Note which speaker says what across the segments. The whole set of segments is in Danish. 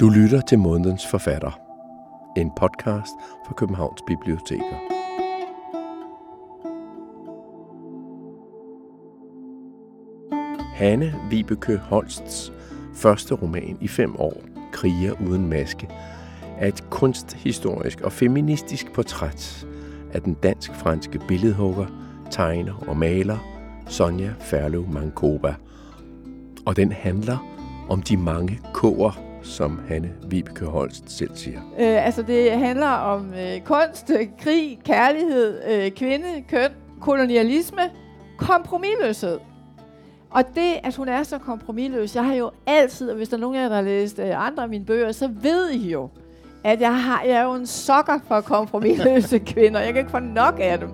Speaker 1: Du lytter til Månedens Forfatter. En podcast fra Københavns Biblioteker. Hanne Vibeke Holsts første roman i fem år, Kriger uden maske, er et kunsthistorisk og feministisk portræt af den dansk-franske billedhugger, tegner og maler Sonja Ferlo Mankoba. Og den handler om de mange kår, som Hanne Vibeke Holst selv siger.
Speaker 2: Øh, altså det handler om øh, kunst, øh, krig, kærlighed, øh, kvinde, køn, kolonialisme, kompromilløshed. Og det, at hun er så kompromilløs, jeg har jo altid, og hvis der er nogen af jer, der har læst øh, andre af mine bøger, så ved I jo, at jeg, har, jeg er jo en sokker for kompromilløse kvinder. Jeg kan ikke få nok af dem.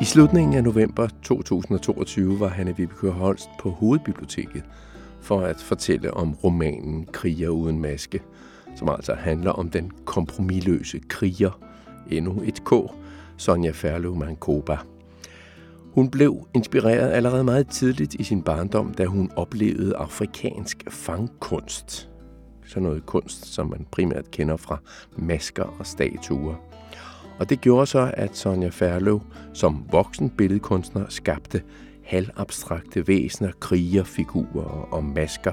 Speaker 1: I slutningen af november 2022 var Hanne Vibeke Holst på Hovedbiblioteket for at fortælle om romanen Kriger uden maske, som altså handler om den kompromilløse kriger, endnu et K, Sonja Ferlo Mankoba. Hun blev inspireret allerede meget tidligt i sin barndom, da hun oplevede afrikansk fangkunst. Sådan noget kunst, som man primært kender fra masker og statuer. Og det gjorde så, at Sonja Ferlo som voksen billedkunstner skabte halvabstrakte væsener, krigerfigurer og masker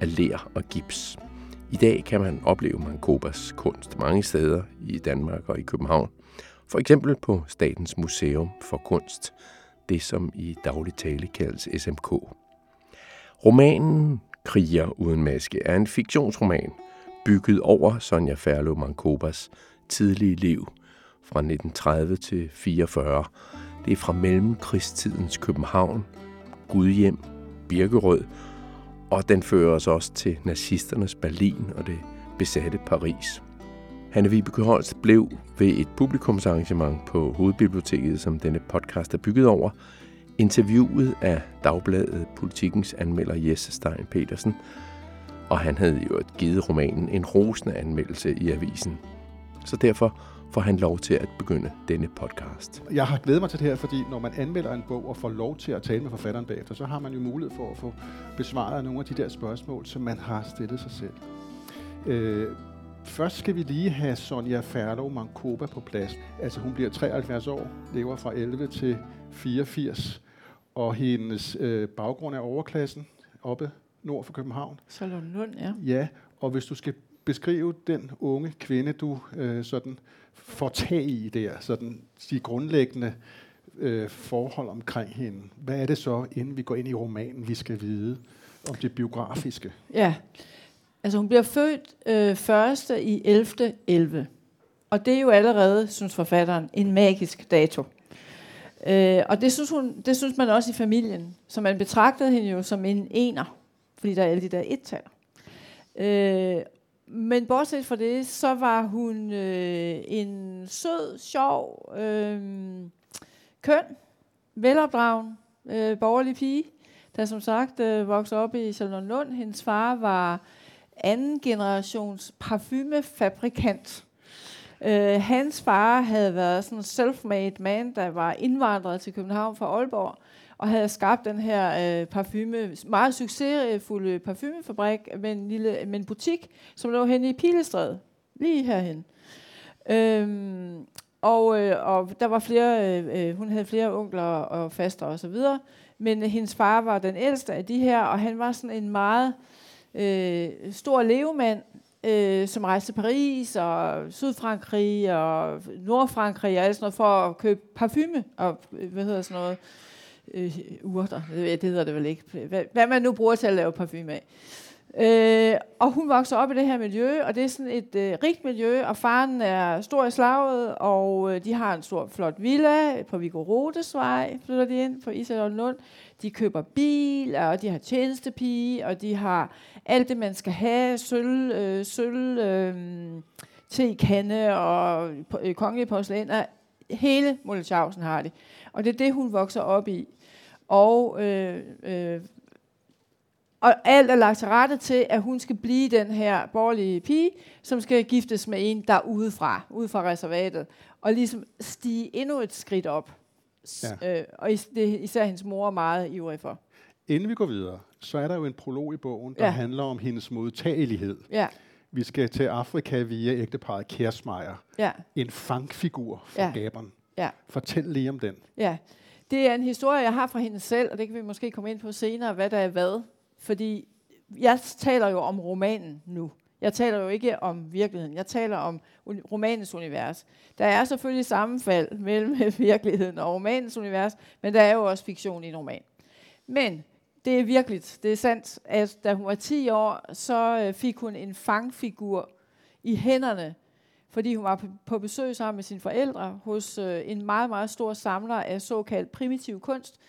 Speaker 1: af ler og gips. I dag kan man opleve Mankobas kunst mange steder i Danmark og i København. For eksempel på Statens Museum for Kunst, det som i daglig tale kaldes SMK. Romanen Kriger uden maske er en fiktionsroman, bygget over Sonja Ferlo Mankobas tidlige liv fra 1930 til 44, det er fra mellemkrigstidens København, Gudhjem, Birkerød, og den fører os også til nazisternes Berlin og det besatte Paris. Hanne Vibeke Holst blev ved et publikumsarrangement på Hovedbiblioteket, som denne podcast er bygget over, interviewet af Dagbladet Politikens anmelder Jesse Stein Petersen, og han havde jo givet romanen en rosende anmeldelse i avisen. Så derfor får han lov til at begynde denne podcast.
Speaker 3: Jeg har glædet mig til det her, fordi når man anmelder en bog og får lov til at tale med forfatteren bagefter, så har man jo mulighed for at få besvaret nogle af de der spørgsmål, som man har stillet sig selv. Øh, først skal vi lige have Sonja Ferlov Mankoba på plads. Altså hun bliver 73 år, lever fra 11 til 84, og hendes øh, baggrund er overklassen oppe nord for København.
Speaker 2: Lund, ja.
Speaker 3: Ja, og hvis du skal beskrive den unge kvinde, du øh, sådan får tag i der, sådan de grundlæggende øh, forhold omkring hende. Hvad er det så, inden vi går ind i romanen, vi skal vide om det biografiske?
Speaker 2: Ja, altså hun bliver født øh, første i 11. 11. Og det er jo allerede, synes forfatteren, en magisk dato. Øh, og det synes, hun, det synes man også i familien. Så man betragtede hende jo som en ener, fordi der er alle de der et Øh, men bortset fra det, så var hun øh, en sød, sjov, øh, køn, velopdragen øh, borgerlig pige, der som sagt øh, voksede op i Lund. Hendes far var anden generations parfumefabrikant. Øh, hans far havde været sådan en self-made man, der var indvandret til København fra Aalborg, og havde skabt den her øh, parfume, meget succesfulde parfumefabrik med en, lille, med en butik, som lå henne i Pilestræde, lige herhen. Øhm, og, øh, og der var flere, øh, øh hun havde flere onkler og faster og så videre, men øh, hendes far var den ældste af de her, og han var sådan en meget øh, stor levemand, øh, som rejste til Paris og Sydfrankrig og Nordfrankrig og alt sådan noget for at købe parfume og øh, hvad hedder sådan noget, øh, urter, det hedder det vel ikke, hvad, hvad man nu bruger til at lave parfume af. Øh, og hun vokser op i det her miljø, og det er sådan et øh, rigt miljø, og faren er stor i slaget, og øh, de har en stor, flot villa på Viggo Rodesvej, flytter de ind på Isadol Lund. De køber bil, og de har tjenestepige, og de har alt det, man skal have, sølv, øh, sølv øh, tekande og øh, kongelige porcelæner. Hele Molletjavsen har de. Og det er det, hun vokser op i. Og, øh, øh, og alt er lagt til rette til, at hun skal blive den her borgerlige pige, som skal giftes med en, der er udefra, ude fra reservatet, og ligesom stige endnu et skridt op. Ja. Øh, og is, det er især hendes mor meget ivrig for.
Speaker 3: Inden vi går videre, så er der jo en prolog i bogen, der
Speaker 2: Ja.
Speaker 3: handler om hendes modtagelighed.
Speaker 2: Ja,
Speaker 3: Vi skal til Afrika via ægteparet Kersmeyer.
Speaker 2: ja,
Speaker 3: En fangfigur for
Speaker 2: Ja.
Speaker 3: ja.
Speaker 2: Ja.
Speaker 3: Fortæl lige om den.
Speaker 2: Ja, det er en historie, jeg har fra hende selv, og det kan vi måske komme ind på senere, hvad der er hvad. Fordi jeg taler jo om romanen nu. Jeg taler jo ikke om virkeligheden. Jeg taler om romanens univers. Der er selvfølgelig sammenfald mellem virkeligheden og romanens univers, men der er jo også fiktion i en roman. Men det er virkeligt, det er sandt, at da hun var 10 år, så øh, fik hun en fangfigur i hænderne, fordi hun var på- besøg sammen med sine forældre hos øh, en meget, meget stor samler af såkaldt primitiv kunst,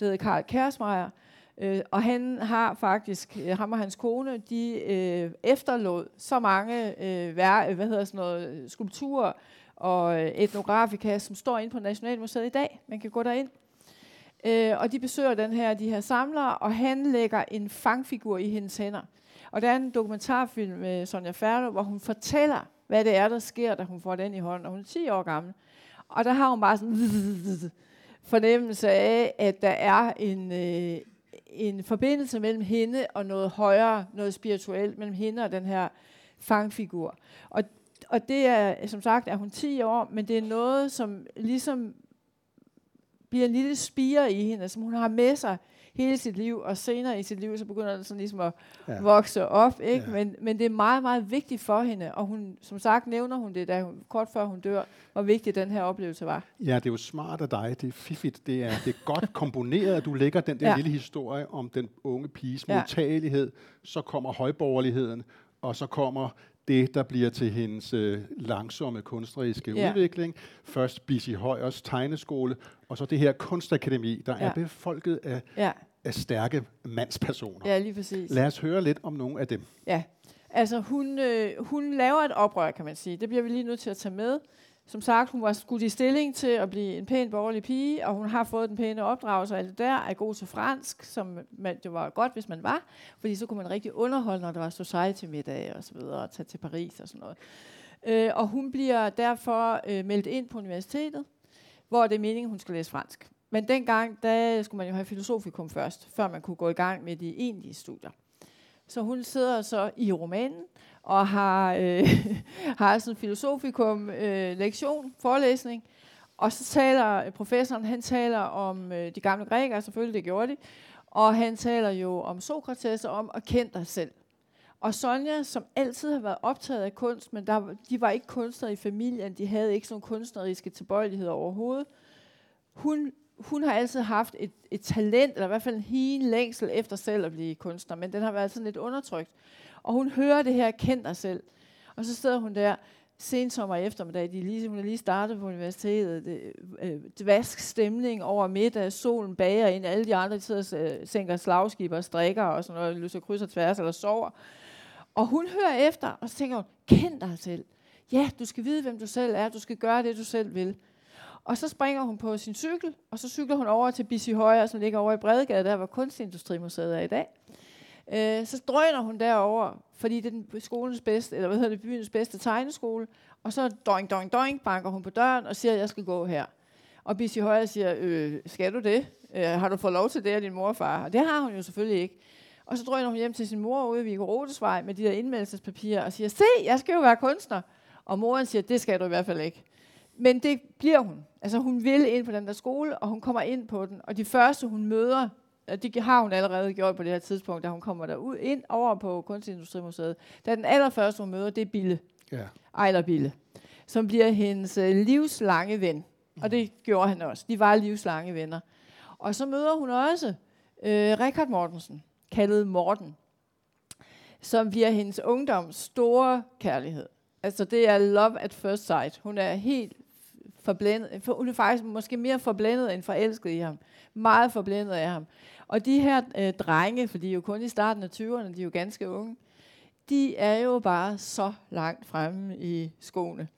Speaker 2: der hedder Karl Kersmeyer. Øh, og han har faktisk, øh, ham og hans kone, de øh, efterlod så mange øh, vær, øh, hvad hedder sådan noget, skulpturer og øh, etnografika, som står inde på Nationalmuseet i dag. Man kan gå derind. Øh, og de besøger den her, de her samlere, og han lægger en fangfigur i hendes hænder. Og der er en dokumentarfilm med Sonja Ferlo, hvor hun fortæller, hvad det er, der sker, da hun får den i hånden. Og hun er 10 år gammel. Og der har hun bare sådan en fornemmelse af, at der er en, øh, en forbindelse mellem hende og noget højere, noget spirituelt, mellem hende og den her fangfigur. Og, og det er, som sagt, er hun 10 år, men det er noget, som ligesom bliver en lille spire i hende, som hun har med sig hele sit liv, og senere i sit liv, så begynder den sådan ligesom at
Speaker 3: Ja.
Speaker 2: vokse op, ikke?
Speaker 3: Ja.
Speaker 2: Men, men det er meget, meget vigtigt for hende, og hun, som sagt nævner hun det, da hun, kort før hun dør, hvor vigtig den her oplevelse var.
Speaker 3: Ja, det er jo smart af dig. Det er fiffigt. Det er, det er godt komponeret, at du lægger den der
Speaker 2: ja.
Speaker 3: lille historie om den unge piges
Speaker 2: Ja.
Speaker 3: modtagelighed. Så kommer højborgerligheden, og så kommer det, der bliver til hendes øh, langsomme kunstneriske
Speaker 2: Ja.
Speaker 3: udvikling. Først Bisi Højers tegneskole, og så det her kunstakademi, der
Speaker 2: Ja.
Speaker 3: er befolket af,
Speaker 2: Ja,
Speaker 3: af stærke mandspersoner.
Speaker 2: ja lige præcis.
Speaker 3: Lad os høre lidt om nogle af dem.
Speaker 2: Ja, altså hun, øh, hun laver et oprør, kan man sige. Det bliver vi lige nødt til at tage med. Som sagt, hun var skudt i stilling til at blive en pæn borgerlig pige, og hun har fået den pæne opdragelse og alt det der, er god til fransk, som man, det var godt, hvis man var, fordi så kunne man rigtig underholde, når der var society-middag og så videre, og tage til Paris og sådan noget. Øh, og hun bliver derfor øh, meldt ind på universitetet, hvor det er meningen, hun skal læse fransk. Men dengang, der skulle man jo have filosofikum først, før man kunne gå i gang med de egentlige studier. Så hun sidder så i romanen og har, øh, har sådan en filosofikum øh, lektion, forelæsning. Og så taler øh, professoren, han taler om øh, de gamle grækere, selvfølgelig det gjorde de. Og han taler jo om Sokrates og om at kende dig selv. Og Sonja, som altid har været optaget af kunst, men der, de var ikke kunstnere i familien, de havde ikke sådan kunstneriske tilbøjeligheder overhovedet. Hun, hun har altid haft et, et talent, eller i hvert fald en hel længsel efter selv at blive kunstner, men den har været sådan lidt undertrykt. Og hun hører det her, kend dig selv. Og så sidder hun der, sensommer eftermiddag, de lige, hun er lige startet på universitetet, det, øh, dvask stemning over middag, solen bager ind, alle de andre de sidder og øh, sænker slagskib og strikker og sådan noget, løser kryds og tværs eller sover. Og hun hører efter, og så tænker hun, kend dig selv. Ja, du skal vide, hvem du selv er, du skal gøre det, du selv vil. Og så springer hun på sin cykel, og så cykler hun over til Bissi Højer, som ligger over i Bredegade, der hvor Kunstindustrimuseet er i dag. Øh, så drøner hun derover, fordi det er den skolens bedste, eller hvad hedder det, byens bedste tegneskole. Og så doing, doing, doing, banker hun på døren og siger, at jeg skal gå her. Og Bissi Højer siger, øh, skal du det? Øh, har du fået lov til det af din mor og far? Og det har hun jo selvfølgelig ikke. Og så drøner hun hjem til sin mor ude i Viggo Rotesvej med de der indmeldelsespapirer og siger, se, jeg skal jo være kunstner. Og moren siger, det skal du i hvert fald ikke. Men det bliver hun. Altså hun vil ind på den der skole, og hun kommer ind på den. Og de første, hun møder, og det har hun allerede gjort på det her tidspunkt, da hun kommer derud ind over på Kunstindustrimuseet. Da den allerførste, hun møder, det er Bille.
Speaker 3: Ja.
Speaker 2: Ejler Bille. Som bliver hendes øh, livslange ven. Og det gjorde han også. De var livslange venner. Og så møder hun også øh, Richard Mortensen, kaldet Morten, som bliver hendes ungdoms store kærlighed. Altså det er love at first sight. Hun er helt forblændet. For, hun er faktisk måske mere forblændet end forelsket i ham. Meget forblændet af ham. Og de her øh, drenge, for de er jo kun i starten af 20'erne, de er jo ganske unge, de er jo bare så langt fremme i skoene.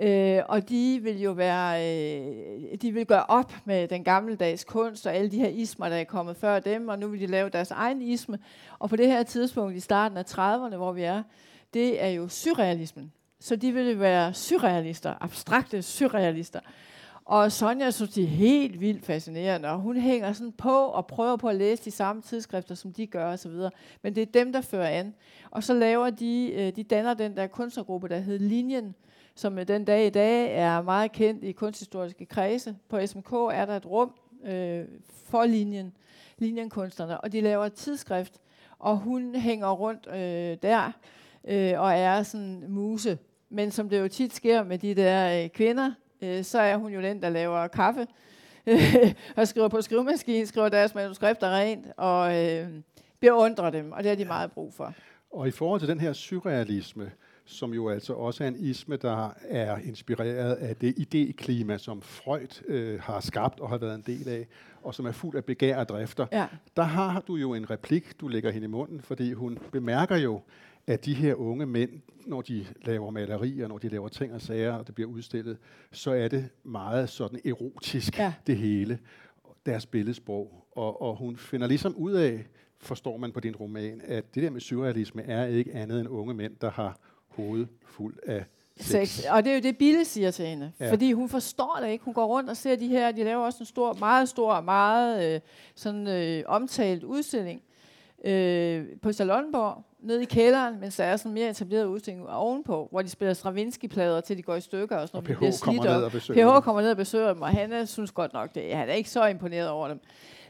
Speaker 2: Øh, og de vil jo være, øh, de vil gøre op med den gammeldags kunst og alle de her ismer, der er kommet før dem, og nu vil de lave deres egen isme. Og på det her tidspunkt i starten af 30'erne, hvor vi er, det er jo surrealismen. Så de vil være surrealister, abstrakte surrealister. Og Sonja synes, det er helt vildt fascinerende, og hun hænger sådan på og prøver på at læse de samme tidsskrifter, som de gør osv. Men det er dem, der fører an. Og så laver de, øh, de danner den der kunstnergruppe, der hedder Linjen, som øh, den dag i dag er meget kendt i kunsthistoriske kredse. På SMK er der et rum øh, for linjen, linjenkunstnerne, og de laver et tidsskrift, og hun hænger rundt øh, der øh, og er sådan muse. Men som det jo tit sker med de der øh, kvinder, øh, så er hun jo den, der laver kaffe og skriver på skrivemaskinen, skriver deres manuskripter rent og øh, beundrer dem, og det har de meget brug for.
Speaker 3: Og i forhold til den her surrealisme, som jo altså også er en isme, der er inspireret af det idéklima, som Freud øh, har skabt og har været en del af, og som er fuld af begær og drifter. Ja. Der har du jo en replik, du lægger hende i munden, fordi hun bemærker jo, at de her unge mænd, når de laver malerier, når de laver ting og sager, og det bliver udstillet, så er det meget sådan erotisk, ja. det hele, deres billedsprog. Og, og hun finder ligesom ud af, forstår man på din roman, at det der med surrealisme er ikke andet end unge mænd, der har hovedet fuld af sex. sex.
Speaker 2: Og det er jo det, Bille siger til hende. Ja. Fordi hun forstår det ikke. Hun går rundt og ser de her, de laver også en stor, meget stor, meget øh, sådan øh, omtalt udstilling øh, på Salonborg, nede i kælderen, mens der er sådan mere etableret udstilling ovenpå, hvor de spiller Stravinsky-plader til de går i stykker. Og, sådan
Speaker 3: og PH kommer ned og besøger
Speaker 2: PH kommer ned og besøger dem, og han synes godt nok, det, han er ikke så imponeret over dem.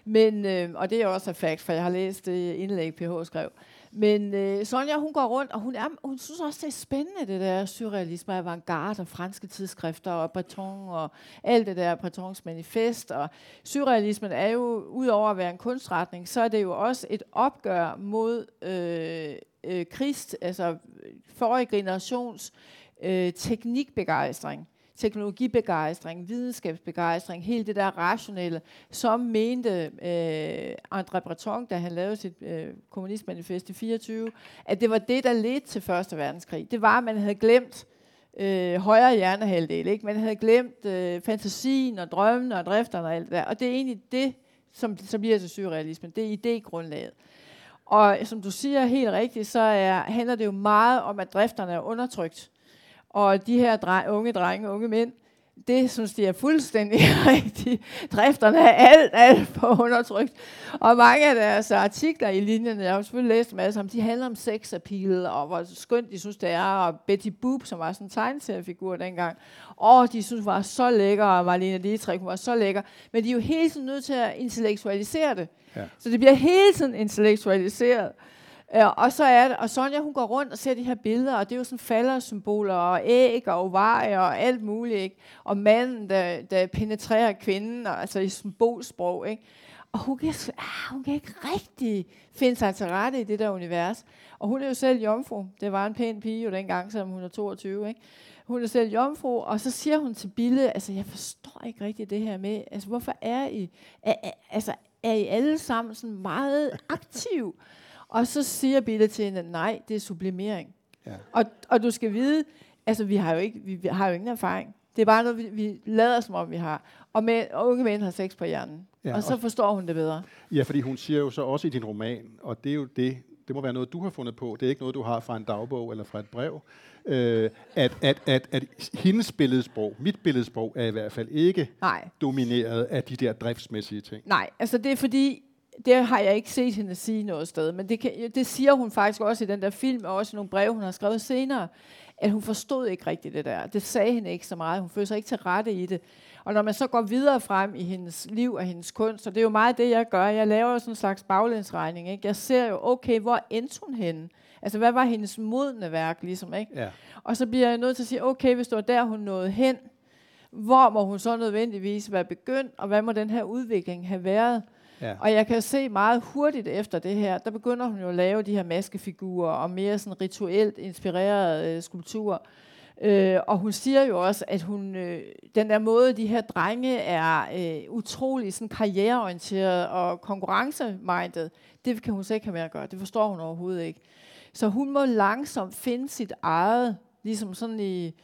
Speaker 2: Men, øh, og det er også et fakt, for jeg har læst det indlæg, PH skrev. Men øh, Sonja, hun går rundt, og hun, er, hun synes også, det er spændende, det der surrealisme, avantgarde og franske tidsskrifter og Breton og alt det der Bretons manifest. Og surrealismen er jo, udover at være en kunstretning, så er det jo også et opgør mod øh, øh, krist, altså forrige generations øh, teknikbegejstring teknologibegejstring, videnskabsbegejstring, hele det der rationelle, som mente øh, André Breton, da han lavede sit øh, kommunistmanifest i 24, at det var det, der ledte til Første Verdenskrig. Det var, at man havde glemt øh, højere hjernehalvdel, ikke? man havde glemt øh, fantasien og drømmene og drifterne og alt det der. Og det er egentlig det, som, som bliver til surrealismen. Det er idégrundlaget. Og som du siger helt rigtigt, så er, handler det jo meget om, at drifterne er undertrykt. Og de her dre- unge drenge, unge mænd, det synes de er fuldstændig rigtigt. Drifterne er alt, alt for undertrykt. Og mange af deres artikler i linjen, jeg har selvfølgelig læst dem alle sammen, de handler om appeal, og hvor skønt de synes, det er. Og Betty Boop, som var sådan en tegneseriefigur dengang, og de synes, var så lækker, og Marlene Dietrich, hun var så lækker. Men de er jo hele tiden nødt til at intellektualisere det. Ja. Så det bliver hele tiden intellektualiseret. Øh, og så er det, og Sonja hun går rundt og ser de her billeder, og det er jo sådan faldersymboler, og æg, og ovarier, og alt muligt, ikke? Og manden, der, der penetrerer kvinden, og, altså i symbolsprog, ikke? Og hun kan, ah, hun kan ikke rigtig finde sig til rette i det der univers. Og hun er jo selv jomfru. Det var en pæn pige jo dengang, selvom hun er 22, ikke? Hun er selv jomfru, og så siger hun til Bille, altså jeg forstår ikke rigtig det her med, altså hvorfor er I, er, er, altså, er I alle sammen sådan meget aktiv? Og så siger Bille til hende, nej, det er sublimering. Ja. Og, og du skal vide, altså vi har jo ikke, vi, vi har jo ingen erfaring. Det er bare noget, vi, vi lader som om, vi har. Og, med, og unge mænd har sex på hjernen. Ja, og så og forstår hun det bedre.
Speaker 3: Ja, fordi hun siger jo så også i din roman, og det er jo det, det må være noget, du har fundet på. Det er ikke noget, du har fra en dagbog eller fra et brev. Øh, at, at, at, at hendes billedsprog, mit billedsprog, er i hvert fald ikke Nej. domineret af de der driftsmæssige ting.
Speaker 2: Nej, altså det er fordi, det har jeg ikke set hende sige noget sted, men det, kan, det siger hun faktisk også i den der film, og også i nogle breve, hun har skrevet senere, at hun forstod ikke rigtigt det der. Det sagde hende ikke så meget. Hun følte sig ikke til rette i det. Og når man så går videre frem i hendes liv og hendes kunst, og det er jo meget det, jeg gør. Jeg laver sådan en slags baglænsregning. Ikke? Jeg ser jo, okay, hvor endte hun henne? Altså, hvad var hendes modne værk, ligesom, ikke? Ja. Og så bliver jeg nødt til at sige, okay, hvis det var der, hun nåede hen, hvor må hun så nødvendigvis være begyndt, og hvad må den her udvikling have været? Ja. Og jeg kan se meget hurtigt efter det her, der begynder hun jo at lave de her maskefigurer og mere sådan rituelt inspirerede øh, skulpturer. Øh, og hun siger jo også, at hun, øh, den der måde, de her drenge er øh, utrolig sådan karriereorienteret og konkurrencemindet, det kan hun slet ikke have med at gøre. Det forstår hun overhovedet ikke. Så hun må langsomt finde sit eget, ligesom sådan i,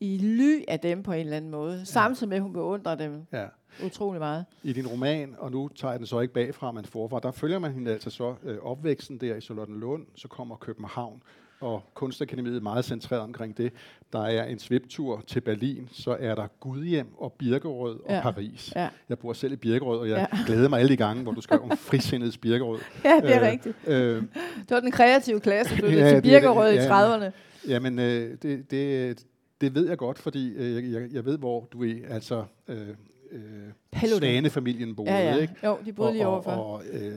Speaker 2: i ly af dem på en eller anden måde, ja. samtidig med, at hun beundrer dem. Ja. Utrolig meget.
Speaker 3: I din roman, og nu tager jeg den så ikke bagfra, men forfra, der følger man hende altså så øh, opvæksten der i Charlottenlund, så kommer København, og Kunstakademiet er meget centreret omkring det. Der er en sviptur til Berlin, så er der Gudhjem og Birkerød og
Speaker 2: Ja.
Speaker 3: Paris.
Speaker 2: Ja.
Speaker 3: Jeg bor selv i Birkerød, og jeg
Speaker 2: Ja.
Speaker 3: glæder mig alle de gange, hvor du skrev om frisindets Birkerød.
Speaker 2: Ja, det er
Speaker 3: Øh,
Speaker 2: rigtigt.
Speaker 3: Øh,
Speaker 2: Det var den kreative klasse, du
Speaker 3: Ja, det
Speaker 2: til
Speaker 3: det.
Speaker 2: Birkerød i
Speaker 3: Ja,
Speaker 2: 30'erne.
Speaker 3: Jamen, øh, det, det, det ved jeg godt, fordi øh, jeg, jeg, jeg ved, hvor du er, altså øh, øh,
Speaker 2: Paludan.
Speaker 3: Svanefamilien boede,
Speaker 2: Ja, ja.
Speaker 3: ikke?
Speaker 2: Jo, de boede lige overfor.
Speaker 3: og, og øh,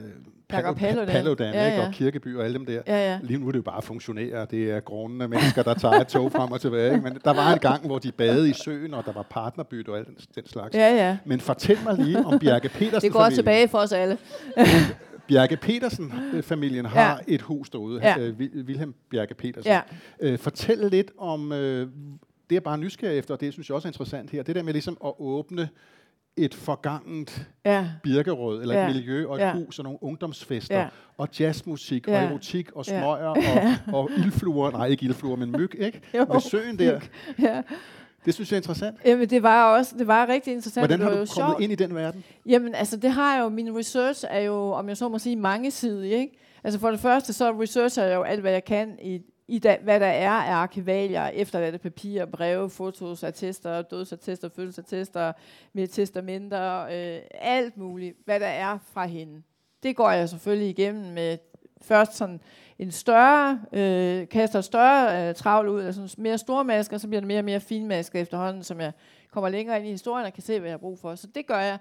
Speaker 2: Jakob Paludan.
Speaker 3: Paludan,
Speaker 2: Ja,
Speaker 3: ikke?
Speaker 2: ja.
Speaker 3: og Kirkeby og alle dem der.
Speaker 2: Ja, ja.
Speaker 3: Lige nu er det jo bare funktionærer, det er grundende mennesker, der tager et tog frem og tilbage. Ikke? Men der var en gang, hvor de badede i søen, og der var partnerbytte og alt den, slags.
Speaker 2: Ja, ja.
Speaker 3: Men fortæl mig lige om Bjerke Petersen
Speaker 2: Det går tilbage for os alle.
Speaker 3: Bjerke Petersen-familien har
Speaker 2: Ja.
Speaker 3: et hus derude,
Speaker 2: Ja.
Speaker 3: øh, Wilhelm Bjerke Petersen.
Speaker 2: Ja.
Speaker 3: Øh, fortæl lidt om, øh, det er bare nysgerrig efter, og det synes jeg også er interessant her, det der med ligesom at åbne et forgangent
Speaker 2: Ja.
Speaker 3: birkerød, eller
Speaker 2: Ja.
Speaker 3: et miljø og et
Speaker 2: Ja.
Speaker 3: hus og nogle ungdomsfester,
Speaker 2: Ja.
Speaker 3: og jazzmusik, og
Speaker 2: Ja.
Speaker 3: erotik, og
Speaker 2: Ja.
Speaker 3: smøger, og, og ildfluer, nej ikke ildfluer, men myg, ikke?
Speaker 2: Jo.
Speaker 3: Ved søen der.
Speaker 2: ja.
Speaker 3: Det synes jeg er interessant.
Speaker 2: Jamen, det var også det var rigtig interessant.
Speaker 3: Hvordan har du
Speaker 2: jo
Speaker 3: kommet
Speaker 2: sjovt.
Speaker 3: ind i den verden?
Speaker 2: Jamen, altså, det har jeg jo, min research er jo, om jeg så må sige, mangesidig, ikke? Altså, for det første, så researcher jeg jo alt, hvad jeg kan i, i da, hvad der er af arkivalier, efterladte papirer, breve, fotos, attester, dødsattester, fødselsattester, med testamenter, øh, alt muligt, hvad der er fra hende. Det går jeg selvfølgelig igennem med først sådan en større, øh, kaster større øh, travl ud, altså mere store masker, så bliver det mere og mere finmasker efterhånden, som jeg kommer længere ind i historien og kan se, hvad jeg har brug for. Så det gør jeg.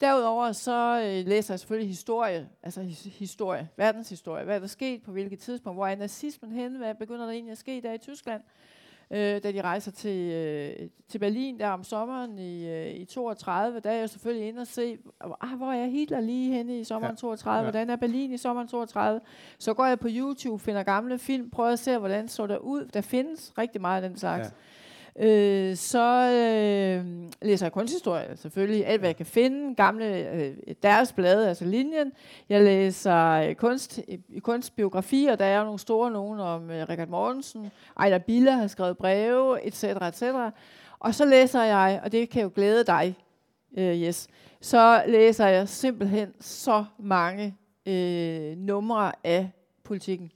Speaker 2: Derudover så øh, læser jeg selvfølgelig historie, altså his- historie, verdenshistorie. Hvad er der sket på hvilket tidspunkt? Hvor er nazismen henne? Hvad begynder der egentlig at ske der i Tyskland? Øh, da de rejser til, øh, til Berlin der om sommeren i, øh, i 32, der er jeg selvfølgelig inde og se, ah, hvor er Hitler lige henne i sommeren
Speaker 3: Ja.
Speaker 2: 32?
Speaker 3: Ja.
Speaker 2: Hvordan er Berlin i sommeren 32? Så går jeg på YouTube, finder gamle film, prøver at se, hvordan så der ud. Der findes rigtig meget af den slags.
Speaker 3: Ja.
Speaker 2: Øh, så øh, læser jeg kunsthistorie, selvfølgelig. Alt, hvad jeg kan finde. Gamle, øh, deres blade, altså linjen. Jeg læser øh, kunst, øh, kunstbiografier. Der er jo nogle store nogen om øh, Richard Mortensen. Ejder Biller har skrevet breve, etc. etc. Og så læser jeg, og det kan jo glæde dig, øh, yes, så læser jeg simpelthen så mange øh, numre af politikken.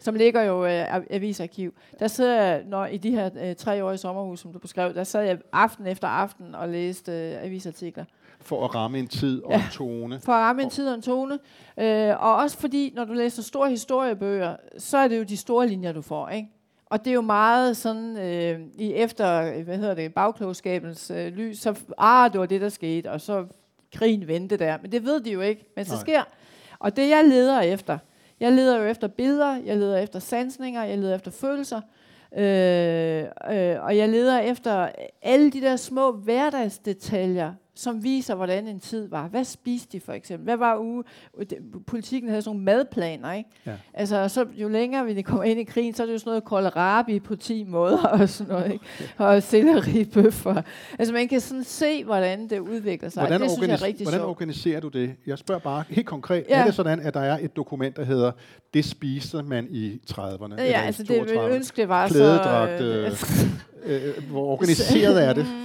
Speaker 2: Som ligger jo øh, av- avisarkiv. Der sidder jeg, når i de her øh, tre år i sommerhus, som du beskrev, der sad jeg aften efter aften og læste øh, avisartikler.
Speaker 3: For at ramme en tid og
Speaker 2: Ja.
Speaker 3: en tone.
Speaker 2: For at ramme en tid og en tone. Øh, og også fordi, når du læser store historiebøger, så er det jo de store linjer, du får, ikke? Og det er jo meget sådan, øh, i efter, hvad hedder det, bagklogskabens øh, lys, så, ah, det var det, der skete, og så krigen vendte der. Men det ved de jo ikke, men så
Speaker 3: Nej.
Speaker 2: sker. Og det, jeg leder efter, jeg leder jo efter billeder, jeg leder efter sansninger, jeg leder efter følelser, øh, øh, og jeg leder efter alle de der små hverdagsdetaljer, som viser, hvordan en tid var. Hvad spiste de for eksempel? Hvad var uge? Politikken havde sådan nogle madplaner, ikke?
Speaker 3: Ja.
Speaker 2: Altså, så jo længere vi kommer ind i krigen, så er det jo sådan noget kohlrabi på 10 måder og sådan noget, ikke? Og selleribøffer. Altså, man kan sådan se, hvordan det udvikler sig.
Speaker 3: Hvordan,
Speaker 2: det synes jeg er rigtig
Speaker 3: hvordan
Speaker 2: sjovt.
Speaker 3: organiserer du det? Jeg spørger bare helt konkret.
Speaker 2: Ja.
Speaker 3: Er det sådan, at der er et dokument, der hedder, det spiste man i 30'erne? eller
Speaker 2: Ja,
Speaker 3: i
Speaker 2: altså det ville
Speaker 3: 32'erne?
Speaker 2: ønske, det var
Speaker 3: Klædedragt,
Speaker 2: så...
Speaker 3: øh, Øh, hvor organiseret er det?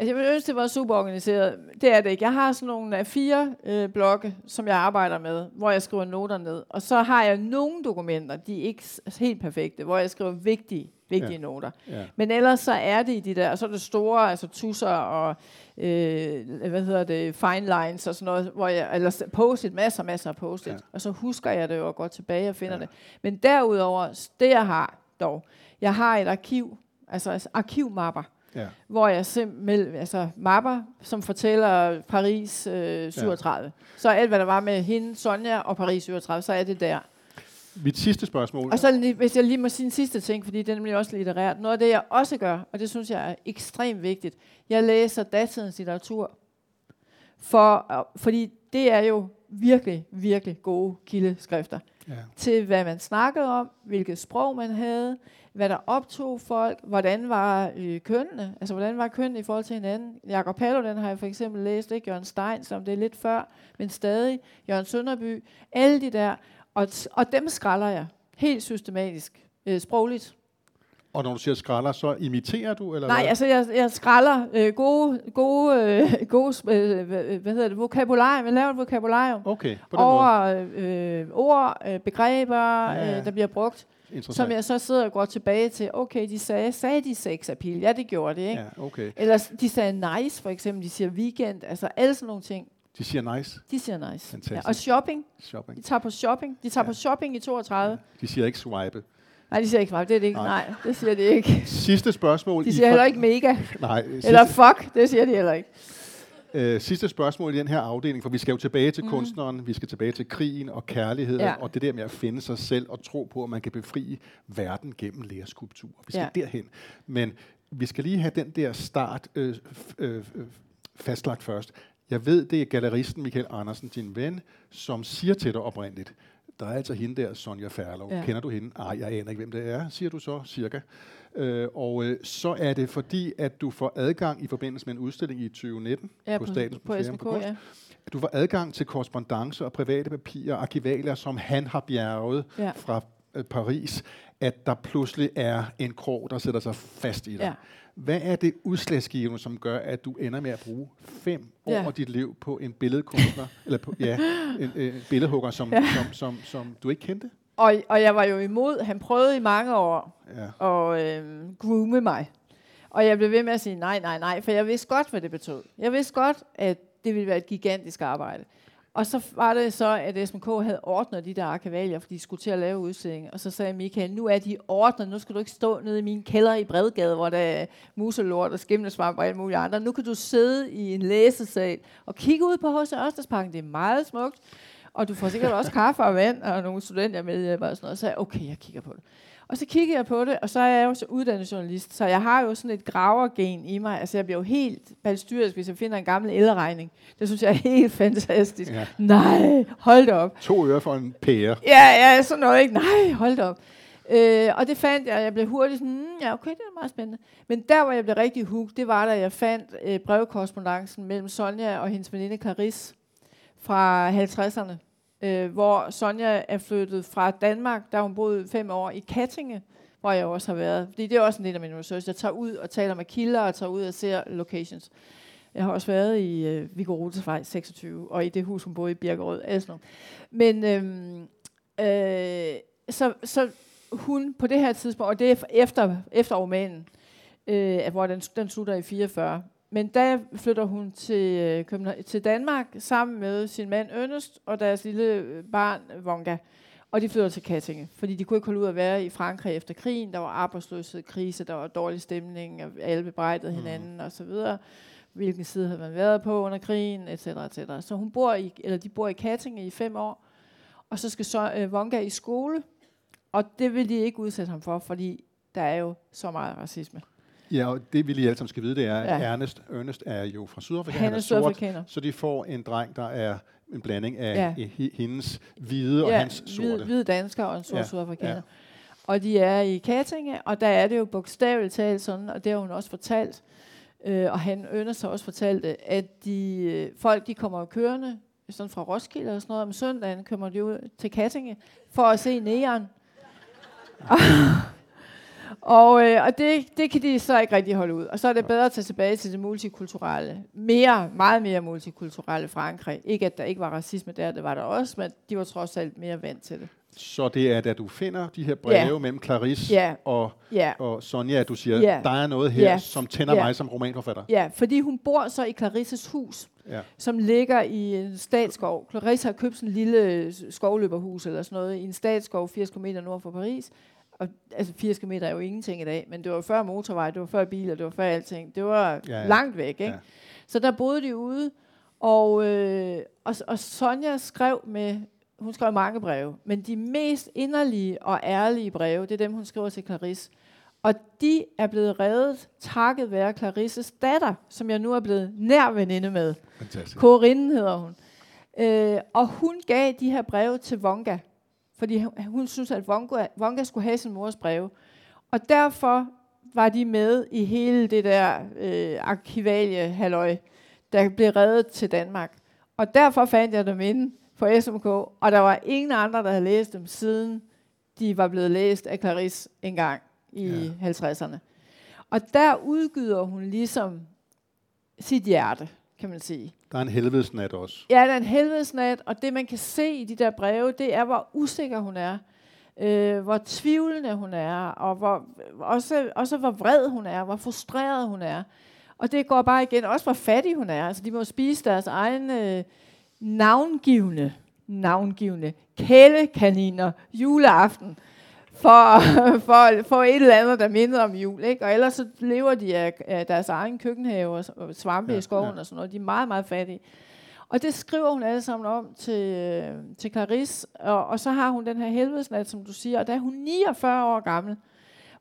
Speaker 2: Altså, jeg ville ønske, det var super organiseret. Det er det ikke. Jeg har sådan nogle af fire øh, blokke, som jeg arbejder med, hvor jeg skriver noter ned. Og så har jeg nogle dokumenter, de er ikke s- helt perfekte, hvor jeg skriver vigtige, vigtige ja. noter.
Speaker 3: Ja.
Speaker 2: Men ellers så er det i de der, og så er det store, altså tusser og, øh, hvad hedder det, fine lines og sådan noget, hvor jeg, eller post-it, masser, masser af post-it.
Speaker 3: Ja.
Speaker 2: Og så husker jeg det jo og går tilbage og finder
Speaker 3: Ja.
Speaker 2: det. Men derudover, det jeg har dog, jeg har et arkiv, altså altså arkivmapper,
Speaker 3: Ja.
Speaker 2: hvor jeg simpelthen, altså mapper, som fortæller Paris øh, 37. Ja. Så alt, hvad der var med hende, Sonja og Paris 37, så er det der.
Speaker 3: Mit sidste spørgsmål.
Speaker 2: Og så hvis jeg lige må sige en sidste ting, fordi det er nemlig også litterært. Noget af det, jeg også gør, og det synes jeg er ekstremt vigtigt, jeg læser datidens litteratur. For, fordi det er jo virkelig, virkelig gode kildeskrifter
Speaker 3: ja.
Speaker 2: til, hvad man snakkede om, hvilket sprog man havde, hvad der optog folk, hvordan var øh, kønnene, altså hvordan var kønnene i forhold til hinanden. Jakob Paludan har jeg for eksempel læst, ikke? Jørgen Stein, som det er lidt før, men stadig, Jørgen Sønderby, alle de der, og, t- og dem skralder jeg helt systematisk, øh, sprogligt.
Speaker 3: Og når du siger skralder, så imiterer du? Eller
Speaker 2: Nej,
Speaker 3: hvad?
Speaker 2: altså jeg, jeg skralder øh, gode, gode, øh, gode øh, hvad, hedder det, vokabularium, jeg laver et vokabularium
Speaker 3: Okay, på den måde.
Speaker 2: over øh, ord, øh, begreber,
Speaker 3: Ja,
Speaker 2: ja,
Speaker 3: ja.
Speaker 2: ja. Øh, der bliver brugt. som jeg så sidder og går tilbage til. Okay, de sagde, sagde de sex appeal? Ja, det gjorde det, ikke?
Speaker 3: Ja, okay.
Speaker 2: Eller de sagde nice, for eksempel. De siger weekend. Altså alle sådan nogle ting.
Speaker 3: De siger nice
Speaker 2: De siger nice.
Speaker 3: Fantastisk.
Speaker 2: Ja, og shopping.
Speaker 3: shopping.
Speaker 2: De tager på shopping. De tager
Speaker 3: Ja.
Speaker 2: på shopping i 32.
Speaker 3: De siger ikke swipe.
Speaker 2: Nej, de siger ikke, det er det ikke.
Speaker 3: Nej.
Speaker 2: Nej, det siger de ikke.
Speaker 3: Sidste spørgsmål.
Speaker 2: De siger heller ikke mega.
Speaker 3: Nej, sidste,
Speaker 2: Eller fuck, det siger de heller ikke.
Speaker 3: øh, sidste spørgsmål i den her afdeling, for vi skal jo tilbage til mm. kunstneren, vi skal tilbage til krigen og kærligheden, ja. Og det der med at finde sig selv og tro på, at man kan befri verden gennem læreskulptur. Vi skal ja. Derhen. Men vi skal lige have den der start øh, øh, øh, fastlagt først. Jeg ved, det er galleristen Michael Andersen, din ven, som siger til dig oprindeligt, der er altså hende der, Sonja Ferlov. Ja. Kender du hende? Nej, jeg aner ikke, hvem det er, siger du så, cirka. Øh, og øh, så er det fordi, at du får adgang i forbindelse med en udstilling i 2019
Speaker 2: Ja,
Speaker 3: på
Speaker 2: på,
Speaker 3: Statens
Speaker 2: på
Speaker 3: Museum
Speaker 2: SMK,
Speaker 3: for Kunst.
Speaker 2: ja.
Speaker 3: at du får adgang til korrespondence og private papirer og arkivalier, som han har bjerget
Speaker 2: Ja.
Speaker 3: fra øh, Paris, at der pludselig er en krog, der sætter sig fast i dig.
Speaker 2: Ja.
Speaker 3: Hvad er det udslagsgivende, som gør, at du ender med at bruge fem år
Speaker 2: Ja.
Speaker 3: af dit liv på en billedkunstner, eller på, ja, en, en billedhugger, som, ja. som, som, som du ikke kendte?
Speaker 2: Og, og jeg var jo imod. Han prøvede i mange år
Speaker 3: Ja.
Speaker 2: at øh, groome mig. Og jeg blev ved med at sige nej, nej, nej, for jeg vidste godt, hvad det betød. Jeg vidste godt, at det ville være et gigantisk arbejde. Og så var det så, at SMK havde ordnet de der arkivalier, fordi de skulle til at lave udstillingen. Og så sagde Michael, nu er de ordnet, nu skal du ikke stå nede i min kælder i Bredgade, hvor der er muselort og skimmelsvamp og alt muligt andre. Nu kan du sidde i en læsesal og kigge ud på H.C. Ørstedsparken. Det er meget smukt. Og du får sikkert også kaffe og vand og nogle studenter med og sådan noget. Så sagde jeg, okay, jeg kigger på det. Og så kigger jeg på det, og så er jeg jo så uddannet journalist, så jeg har jo sådan et gravergen i mig. Altså jeg bliver jo helt balstyrisk, hvis jeg finder en gammel elregning. Det synes jeg er helt fantastisk.
Speaker 3: Ja.
Speaker 2: Nej, hold da op.
Speaker 3: To øre for en pære.
Speaker 2: Ja, ja, sådan noget ikke. Nej, hold da op. Øh, og det fandt jeg, jeg blev hurtigt sådan, mm, ja okay, det er meget spændende. Men der, hvor jeg blev rigtig hooked, det var, da jeg fandt øh, brevkorrespondancen mellem Sonja og hendes veninde Caris fra 50'erne. Øh, hvor Sonja er flyttet fra Danmark, der hun boede fem år i Kattinge, hvor jeg også har været. Fordi det er også en del af min research. Jeg tager ud og taler med kilder, og tager ud og ser locations. Jeg har også været i øh, Viggo Rotesvej 26, og i det hus, hun boede i Birkerød. Altså. Men øhm, øh, så, så hun på det her tidspunkt, og det er efter, efter romanen, øh, hvor den, den slutter i 44, men der flytter hun til, øh, København, til Danmark sammen med sin mand Ernest og deres lille øh, barn Vonga. Og de flytter til Kattinge, fordi de kunne ikke holde ud at være i Frankrig efter krigen. Der var arbejdsløshed, krise, der var dårlig stemning, og alle bebrejdede hinanden mm. og så videre. Hvilken side havde man været på under krigen, etc. etc. Så hun bor i, eller de bor i Kattinge i fem år, og så skal så øh, Vonga i skole, og det vil de ikke udsætte ham for, fordi der er jo så meget racisme.
Speaker 3: Ja, og det vi lige alle sammen skal vide, det er, at
Speaker 2: Ja.
Speaker 3: Ernest, Ernest er jo fra Sydafrika,
Speaker 2: Han er
Speaker 3: sort,
Speaker 2: sydafrikaner.
Speaker 3: så de får en dreng, der er en blanding af
Speaker 2: Ja.
Speaker 3: ja. hendes hvide og hans sorte.
Speaker 2: Hvide, hvide danskere og en sort
Speaker 3: Ja,
Speaker 2: ja, sydafrikaner.
Speaker 3: ja.
Speaker 2: Ja. Og de er i Kattinge, og der er det jo bogstaveligt talt sådan, og det har hun også fortalt, øh, og han ønsker sig også fortalt, det, at de, øh, folk de kommer kørende, sådan fra Roskilde og sådan noget, om søndagen kommer de ud til Kattinge for at se næren. og øh, og det, det kan de så ikke rigtig holde ud. Og så er det bedre at tage tilbage til det multikulturelle. Mere, meget mere multikulturelle Frankrig. Ikke at der ikke var racisme der, det var der også, men de var trods alt mere vant til det.
Speaker 3: Så det er, da du finder de her breve
Speaker 2: Ja.
Speaker 3: mellem Clarisse
Speaker 2: Ja.
Speaker 3: og,
Speaker 2: Ja,
Speaker 3: og Sonja, at du siger,
Speaker 2: Ja.
Speaker 3: der er noget her,
Speaker 2: Ja.
Speaker 3: som tænder
Speaker 2: Ja.
Speaker 3: mig som romanforfatter.
Speaker 2: ja, fordi hun bor så i Clarisses hus,
Speaker 3: Ja.
Speaker 2: som ligger i en statsskov. Clarisse har købt sådan en lille skovløberhus eller sådan noget i en statsskov 80 km nord for Paris. Og, altså 80 km er jo ingenting i dag, men det var før motorvej, det var før biler, det var før alting. Det var
Speaker 3: Ja,
Speaker 2: ja, langt væk, ikke?
Speaker 3: Ja.
Speaker 2: Så der boede de ude, og, øh, og, og Sonja skrev med, hun skrev mange breve, men de mest inderlige og ærlige breve, det er dem, hun skriver til Clarisse. Og de er blevet reddet takket være Clarisses datter, som jeg nu er blevet nær veninde med.
Speaker 3: Fantastisk.
Speaker 2: Corinne hedder hun. Øh, og hun gav de her breve til Vonga, fordi hun, synes, at Vonga, Vonga skulle have sin mors breve. Og derfor var de med i hele det der øh, arkivalie halløj, der blev reddet til Danmark. Og derfor fandt jeg dem inde på SMK, og der var ingen andre, der havde læst dem, siden de var blevet læst af Clarisse engang i ja. 50'erne. Og der udgyder hun ligesom sit hjerte, kan man sige.
Speaker 3: Der er en helvedesnat også.
Speaker 2: Ja, der er en helvedesnat, og det man kan se i de der breve, det er, hvor usikker hun er. øh, hvor tvivlende hun er, og hvor, også, også hvor vred hun er, hvor frustreret hun er. Og det går bare igen, også hvor fattig hun er. Altså, de må spise deres egne øh, navngivende, navngivende kælekaniner juleaften for, for, for et eller andet, der minder om jul. Ikke? Og ellers så lever de af, af deres egen køkkenhave og, og svampe ja, i skoven ja. og sådan noget. De er meget, meget fattige. Og det skriver hun alle sammen om til, øh, til Clarisse. Og, og så har hun den her helvedesnat, som du siger. Og der er hun 49 år gammel,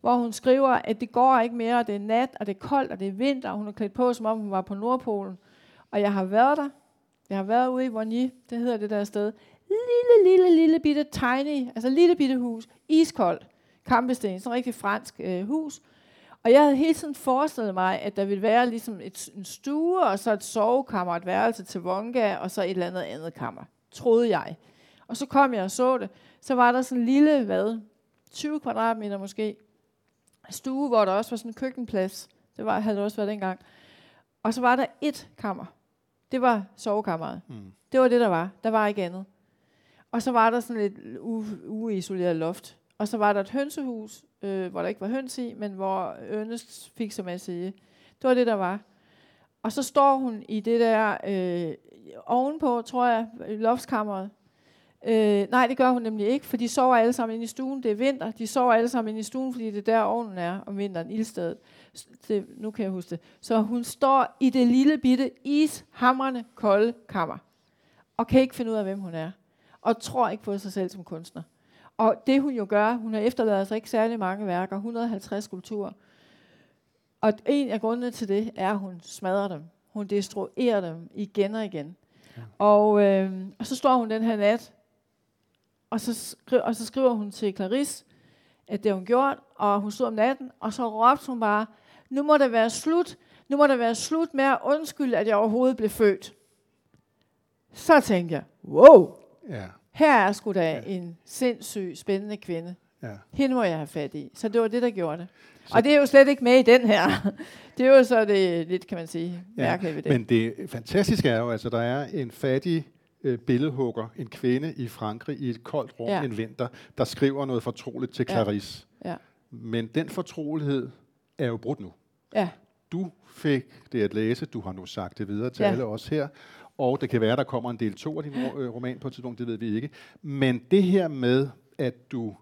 Speaker 2: hvor hun skriver, at det går ikke mere, og det er nat, og det er koldt, og det er vinter. Og hun er klædt på, som om hun var på Nordpolen. Og jeg har været der. Jeg har været ude i Vonny, det hedder det der sted. Lille, lille, lille bitte tiny, altså lille bitte hus. Iskoldt. Kampesten, sådan et rigtig fransk øh, hus. Og jeg havde hele tiden forestillet mig, at der ville være ligesom et, en stue, og så et sovekammer, et værelse til Vonga, og så et eller andet andet kammer. Troede jeg. Og så kom jeg og så det. Så var der sådan en lille, hvad, 20 kvadratmeter måske, stue, hvor der også var sådan en køkkenplads. Det var, havde det også været dengang. Og så var der et kammer. Det var sovekammeret. Mm. Det var det, der var. Der var ikke andet. Og så var der sådan et uisoleret loft. Og så var der et hønsehus, øh, hvor der ikke var høns i, men hvor Ernest fik så masse i. Det var det, der var. Og så står hun i det der øh, ovenpå, tror jeg, loftskammeret. Øh, nej, det gør hun nemlig ikke, for de sover alle sammen inde i stuen. Det er vinter. De sover alle sammen inde i stuen, fordi det er der ovnen er om vinteren, ildstedet. Det, nu kan jeg huske det. Så hun står i det lille bitte ishamrende kolde kammer, og kan ikke finde ud af, hvem hun er. Og tror ikke på sig selv som kunstner. Og det hun jo gør, hun har efterladet sig ikke særlig mange værker, 150 skulpturer. Og en af grundene til det er, at hun smadrer dem. Hun destruerer dem igen og igen. Ja. Og, øh, og så står hun den her nat, og så, skri- og så skriver hun til Clarisse, at det har hun gjort, og hun stod om natten, og så råbte hun bare, nu må det være slut, nu må det være slut med at undskylde, at jeg overhovedet blev født. Så tænkte jeg, wow, ja. Her er sgu da ja. en sindssyg, spændende kvinde. Ja. Hende må jeg have fat i. Så det var det, der gjorde det. Så og det er jo slet ikke med i den her. det er jo så det lidt, kan man sige, ja, mærkeligt ved det.
Speaker 3: Men det fantastiske er jo, altså der er en fattig øh, billedhugger, en kvinde i Frankrig i et koldt rum ja. en vinter, der skriver noget fortroligt til Clarisse. Ja. Ja. Men den fortrolighed er jo brudt nu. Ja. Du fik det at læse, du har nu sagt det videre til ja. alle os her, og det kan være, der kommer en del to af din øh, roman på et tidspunkt, det ved vi ikke. Men det her med, at du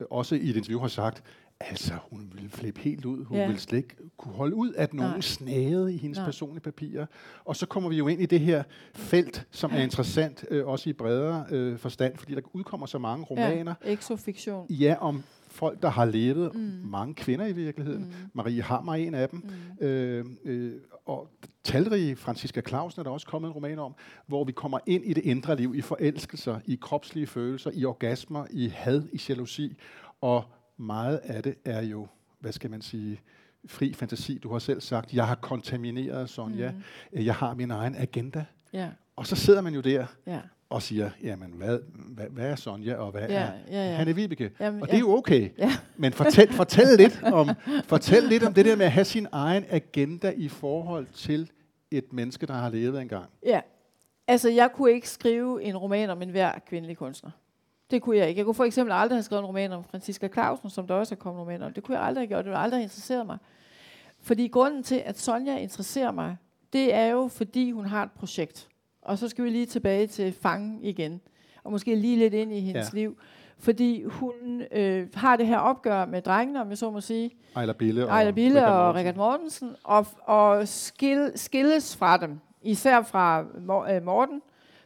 Speaker 3: øh, også i et interview har sagt, altså hun ville flippe helt ud, hun ja. ville slet ikke kunne holde ud, at nogen Nej. snagede i hendes Nej. personlige papirer. Og så kommer vi jo ind i det her felt, som er interessant, øh, også i bredere øh, forstand, fordi der udkommer så mange romaner.
Speaker 2: Ja, exofiktion.
Speaker 3: Ja, om folk, der har levet, mm. mange kvinder i virkeligheden. Mm. Marie Hammer er en af dem. Mm. Øh, øh, og talrige Franziska Clausen er der også kommet en roman om, hvor vi kommer ind i det indre liv, i forelskelser, i kropslige følelser, i orgasmer, i had, i jalousi. Og meget af det er jo, hvad skal man sige, fri fantasi. Du har selv sagt, jeg har kontamineret Sonja. Mm. Jeg har min egen agenda. Yeah. Og så sidder man jo der yeah og siger, jamen, hvad, hvad, hvad er Sonja, og hvad ja, er ja, ja. Hanne Vibeke? Jamen, og det er jo okay. Ja. Men fortæl, fortæl, lidt om, fortæl lidt om det der med at have sin egen agenda i forhold til et menneske, der har levet engang.
Speaker 2: Ja, altså jeg kunne ikke skrive en roman om en hver kvindelig kunstner. Det kunne jeg ikke. Jeg kunne for eksempel aldrig have skrevet en roman om Franziska Clausen, som der også er kommet romaner om. Det kunne jeg aldrig have gjort. Det ville aldrig have interesseret mig. Fordi grunden til, at Sonja interesserer mig, det er jo, fordi hun har et projekt. Og så skal vi lige tilbage til fangen igen, og måske lige lidt ind i hendes ja. liv. Fordi hun øh, har det her opgør med drengene, om jeg så må sige.
Speaker 3: Ejler Bille
Speaker 2: og, Ejler Bille og, og Richard Mortensen, og, og skil, skilles fra dem. Især fra øh, Morten,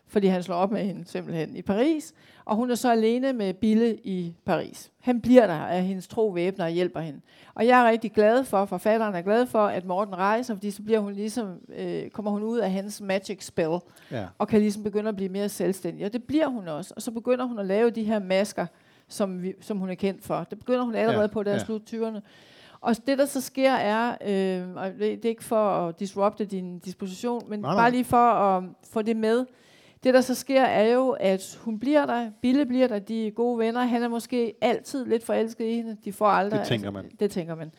Speaker 2: fordi han slår op med hende simpelthen i Paris, og hun er så alene med Bille i Paris. Han bliver der af hendes tro væbner og hjælper hende. Og jeg er rigtig glad for, forfatteren er glad for, at Morten rejser, fordi så bliver hun ligesom, øh, kommer hun ud af hans magic spell, ja. og kan ligesom begynde at blive mere selvstændig. Og det bliver hun også. Og så begynder hun at lave de her masker, som, vi, som hun er kendt for. Det begynder hun allerede ja. på, der ja. slut 20'erne. Og det, der så sker, er, øh, og det, det er ikke for at disrupte din disposition, men nej, nej. bare lige for at få det med, det, der så sker, er jo, at hun bliver der, Bille bliver der, de er gode venner. Han er måske altid lidt forelsket i hende. De får aldrig...
Speaker 3: Det tænker man.
Speaker 2: Altså, det tænker man.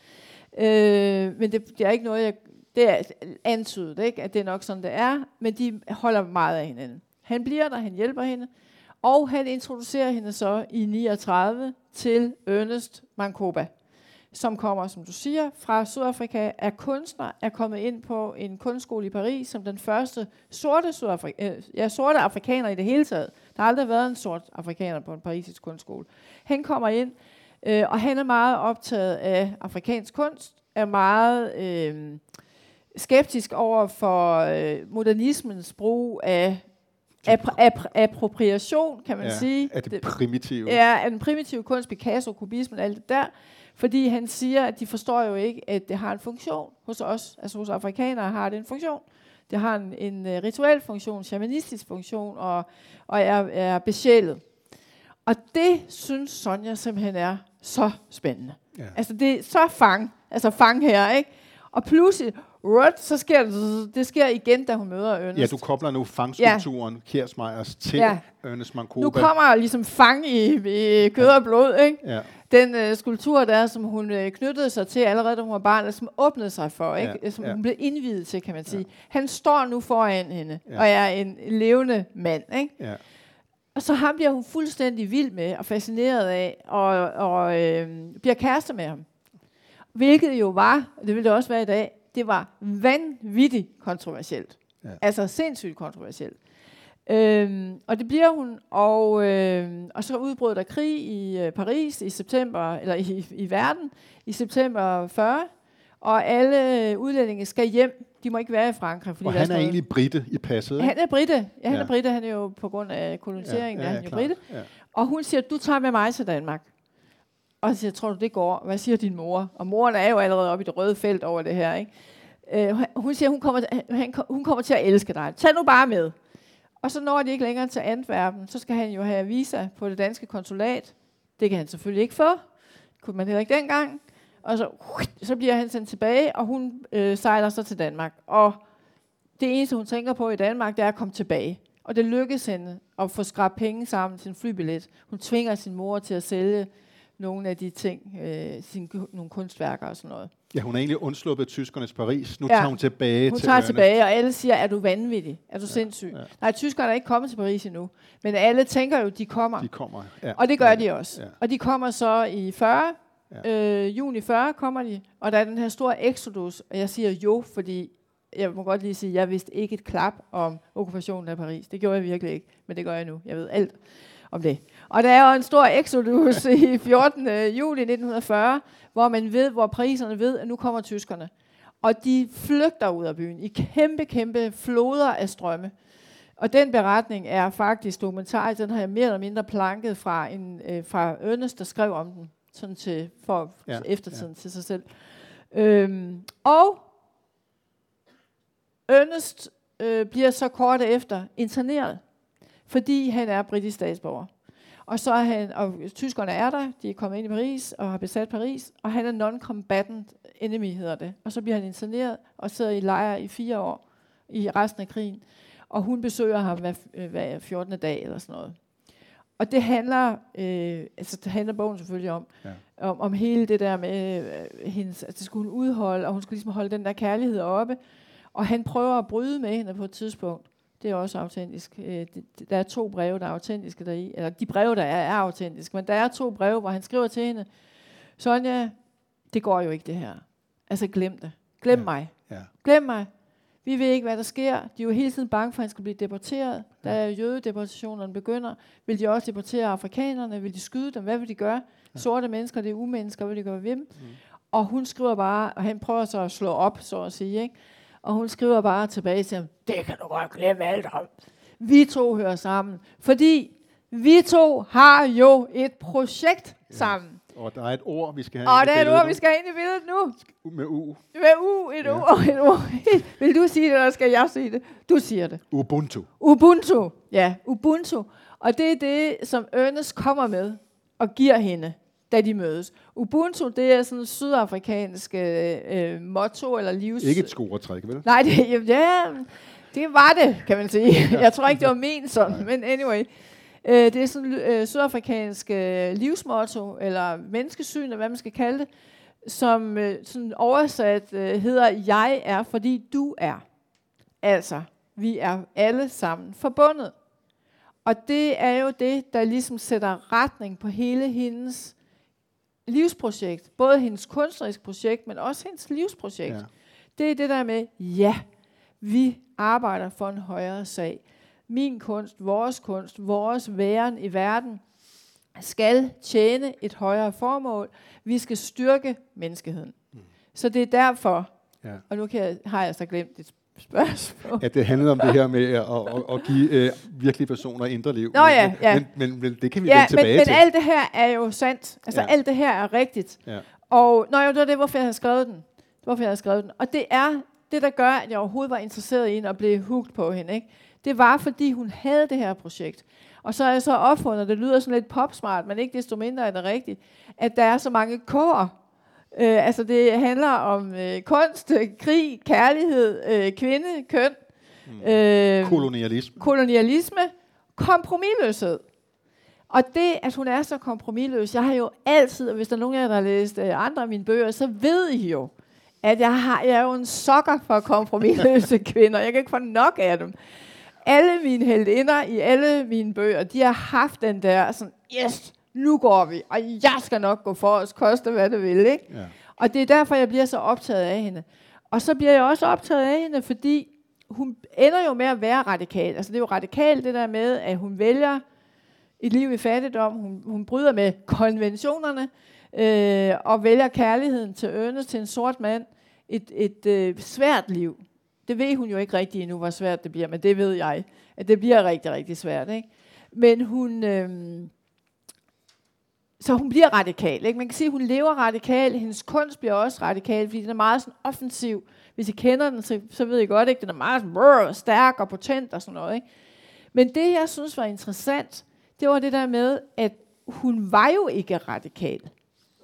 Speaker 2: Øh, men det, det er ikke noget, jeg... Det er antydet, ikke? at det er nok sådan, det er. Men de holder meget af hinanden. Han bliver der, han hjælper hende. Og han introducerer hende så i 39 til Ernest Mancoba, som kommer, som du siger, fra Sydafrika, er kunstner, er kommet ind på en kunstskole i Paris som den første sorte, Sydafrika, øh, ja, sorte afrikaner i det hele taget. Der har aldrig været en sort afrikaner på en parisisk kunstskole. Han kommer ind, øh, og han er meget optaget af afrikansk kunst, er meget øh, skeptisk over for øh, modernismens brug af Appro- appro- appropriation, kan man
Speaker 3: ja,
Speaker 2: sige.
Speaker 3: Er det primitive?
Speaker 2: Ja, af den primitive kunst, Picasso, kubismen, alt det der. Fordi han siger, at de forstår jo ikke, at det har en funktion hos os. Altså hos afrikanere har det en funktion. Det har en, en uh, rituel funktion, shamanistisk funktion, og, og er, er besjælet. Og det synes Sonja simpelthen er så spændende.
Speaker 3: Ja.
Speaker 2: Altså det er så fang, altså fang her, ikke? Og pludselig, What? Så sker det, det sker igen, da hun møder Ernest.
Speaker 3: Ja, du kobler nu fangskulpturen ja. Kersmeyers til ja. Ernest Mancoba.
Speaker 2: Nu kommer ligesom fang i, i kød og blod, ikke?
Speaker 3: Ja.
Speaker 2: Den uh, skulptur der, som hun uh, knyttede sig til allerede, da hun var barn, som åbnede sig for, ikke?
Speaker 3: Ja.
Speaker 2: som
Speaker 3: ja.
Speaker 2: hun blev indvidet til, kan man sige. Ja. Han står nu foran hende,
Speaker 3: Ja.
Speaker 2: og er en levende mand, ikke?
Speaker 3: Ja.
Speaker 2: Og så ham bliver hun fuldstændig vild med og fascineret af, og, og øh, bliver kæreste med ham. Hvilket jo var, det vil det også være i dag, det var vanvittigt kontroversielt.
Speaker 3: Ja.
Speaker 2: Altså sindssygt kontroversielt. Øhm, og det bliver hun, og, øh, og så udbrød der krig i øh, Paris i september, eller i, i verden, i september 40, og alle udlændinge skal hjem. De må ikke være i Frankrig. Fordi
Speaker 3: Og
Speaker 2: der
Speaker 3: han er
Speaker 2: noget-
Speaker 3: egentlig britte i passet,
Speaker 2: han er britte. Ja, han
Speaker 3: Ja.
Speaker 2: er britte. Han er jo på grund af koloniseringen, ja, ja, ja, han er jo britte.
Speaker 3: Ja.
Speaker 2: Og hun siger, du tager med mig til Danmark. Og så siger, jeg, tror du, det går? Hvad siger din mor? Og moren er jo allerede oppe i det røde felt over det her. Ikke? Øh, hun siger, hun kommer, øh, han, hun kommer til at elske dig. Tag nu bare med. Og så når de ikke længere til Antwerpen, så skal han jo have visa på det danske konsulat. Det kan han selvfølgelig ikke få. Det kunne man heller ikke dengang. Og så, så bliver han sendt tilbage, og hun øh, sejler så til Danmark. Og det eneste, hun tænker på i Danmark, det er at komme tilbage. Og det lykkes hende at få skrabt penge sammen til en flybillet. Hun tvinger sin mor til at sælge nogle af de ting, øh, sine, nogle kunstværker og sådan noget.
Speaker 3: Ja, hun er egentlig undsluppet tyskernes Paris. Nu
Speaker 2: Ja.
Speaker 3: tager hun tilbage
Speaker 2: Hun
Speaker 3: til
Speaker 2: tager
Speaker 3: Ernest.
Speaker 2: tilbage, og alle siger, er du vanvittig? Er du sindssyg?
Speaker 3: ja.
Speaker 2: Nej, tyskerne er ikke kommet til Paris endnu. Men alle tænker jo, de kommer.
Speaker 3: De kommer. Ja.
Speaker 2: Og det gør
Speaker 3: ja.
Speaker 2: de også.
Speaker 3: Ja.
Speaker 2: Og de kommer så i 40. Øh, juni 40 kommer de. Og der er den her store exodus. Og jeg siger jo, fordi jeg må godt lige sige, jeg vidste ikke et klap om okkupationen af Paris. Det gjorde jeg virkelig ikke. Men det gør jeg nu. Jeg ved alt om det. Og der er jo en stor exodus i 14. juli 1940, hvor man ved, hvor pariserne ved, at nu kommer tyskerne. Og de flygter ud af byen i kæmpe, kæmpe floder af strømme. Og den beretning er faktisk dokumentarisk. Den har jeg mere eller mindre planket fra, en, øh, fra Ernest, der skrev om den, sådan til, for
Speaker 3: ja,
Speaker 2: eftertiden ja. til sig selv. Øhm, og Ernest øh, bliver så kort efter interneret, fordi han er britisk statsborger. Og så er han, og tyskerne er der, de er kommet ind i Paris og har besat Paris, og han er non-combatant enemy, hedder det. Og så bliver han interneret og sidder i lejr i fire år i resten af krigen. Og hun besøger ham hver, øh, hver 14. dag eller sådan noget. Og det handler, øh, altså det handler bogen selvfølgelig om,
Speaker 3: Ja.
Speaker 2: om, om hele det der med øh, hendes, at det skulle hun udholde, og hun skulle ligesom holde den der kærlighed oppe. Og han prøver at bryde med hende på et tidspunkt. Det er også autentisk. Øh, der er to breve, der er autentiske deri. Eller de breve, der er, er autentiske. Men der er to breve, hvor han skriver til hende, Sonja, det går jo ikke det her. Altså glem det. Glem
Speaker 3: Ja.
Speaker 2: ja. mig.
Speaker 3: Ja.
Speaker 2: Glem mig. Vi ved ikke, hvad der sker. De er jo hele tiden bange for, at han skal blive deporteret. Da jødedeportationerne begynder, vil de også deportere afrikanerne? Vil de skyde dem? Hvad vil de gøre? Sorte mennesker, det er umennesker. Hvad vil de gøre ved dem? Mm. Og hun skriver bare, og han prøver så at slå op, så at sige, ikke? Og hun skriver bare tilbage til ham, det kan du godt glemme alt om. Vi to hører sammen, fordi vi to har jo et projekt sammen.
Speaker 3: Og der er et ord, vi skal have
Speaker 2: Og
Speaker 3: ind i
Speaker 2: der er et ord, vi skal have ind i billedet nu.
Speaker 3: nu. Med U.
Speaker 2: Med U, et
Speaker 3: Ja.
Speaker 2: U og et U. Vil du sige det, eller skal jeg sige det? Du siger det.
Speaker 3: Ubuntu.
Speaker 2: Ubuntu. Ja, Ubuntu. Og det er det, som Ernest kommer med og giver hende, da de mødes. Ubuntu, det er sådan en sydafrikansk øh, øh, motto eller livs...
Speaker 3: Ikke et scoretræk, vel?
Speaker 2: Nej, det, ja, det var det, kan man sige. Jeg tror ikke, det var ment sådan, men anyway. Øh, det er sådan øh, sydafrikansk øh, livsmotto, eller menneskesyn, eller hvad man skal kalde det, som øh, sådan oversat øh, hedder, jeg er, fordi du er. Altså, vi er alle sammen forbundet. Og det er jo det, der ligesom sætter retning på hele hendes livsprojekt. Både hendes kunstneriske projekt, men også hendes livsprojekt. Ja. Det er det der med, ja, vi arbejder for en højere sag. Min kunst, vores kunst, vores væren i verden skal tjene et højere formål. Vi skal styrke menneskeheden. Mm. Så det er derfor, ja. og nu kan jeg, har jeg så glemt dit spørgsmål.
Speaker 3: At det handlede om det her med at, at, at give øh, virkelige personer indre liv.
Speaker 2: Nå ja, ja.
Speaker 3: Men, men, men det kan vi
Speaker 2: ja,
Speaker 3: vende tilbage
Speaker 2: men,
Speaker 3: til.
Speaker 2: Men alt det her er jo sandt. Altså ja. alt det her er rigtigt. Ja. Og nå, jo, det var det, hvorfor jeg har skrevet den. Hvorfor jeg har skrevet den. Og det er det, der gør, at jeg overhovedet var interesseret i hende og blev hooked på hende. Ikke? Det var, fordi hun havde det her projekt. Og så er jeg så opfundet, det lyder sådan lidt popsmart, men ikke desto mindre er det rigtigt, at der er så mange kår. Øh, altså det handler om øh, kunst, krig, kærlighed, øh, kvinde, køn.
Speaker 3: Mm. Øh, kolonialisme.
Speaker 2: Kolonialisme, kompromilløshed. Og det, at hun er så kompromilløs, jeg har jo altid, og hvis der er nogen af jer, der har læst øh, andre af mine bøger, så ved I jo, at jeg, har, jeg er jo en sokker for kompromilløse kvinder. Jeg kan ikke få nok af dem. Alle mine heldinder i alle mine bøger, de har haft den der sådan, yes, nu går vi, og jeg skal nok gå for os, koste hvad det vil. Ikke? Ja. Og det er derfor, jeg bliver så optaget af hende. Og så bliver jeg også optaget af hende, fordi hun ender jo med at være radikal. Altså det er jo radikalt det der med, at hun vælger et liv i fattigdom. Hun, hun bryder med konventionerne øh, og vælger kærligheden til Ernest, til en sort mand. Et, et øh, svært liv. Det ved hun jo ikke rigtig endnu, hvor svært det bliver, men det ved jeg, at det bliver rigtig, rigtig svært. Ikke? Men hun... Øh, så hun bliver radikal. Ikke? Man kan sige, at hun lever radikal. Hendes kunst bliver også radikal, fordi den er meget sådan offensiv. Hvis I kender den, så, så ved I godt, ikke? den er meget sådan, brrr, stærk og potent og sådan noget. Ikke? Men det, jeg synes var interessant, det var det der med, at hun var jo ikke radikal.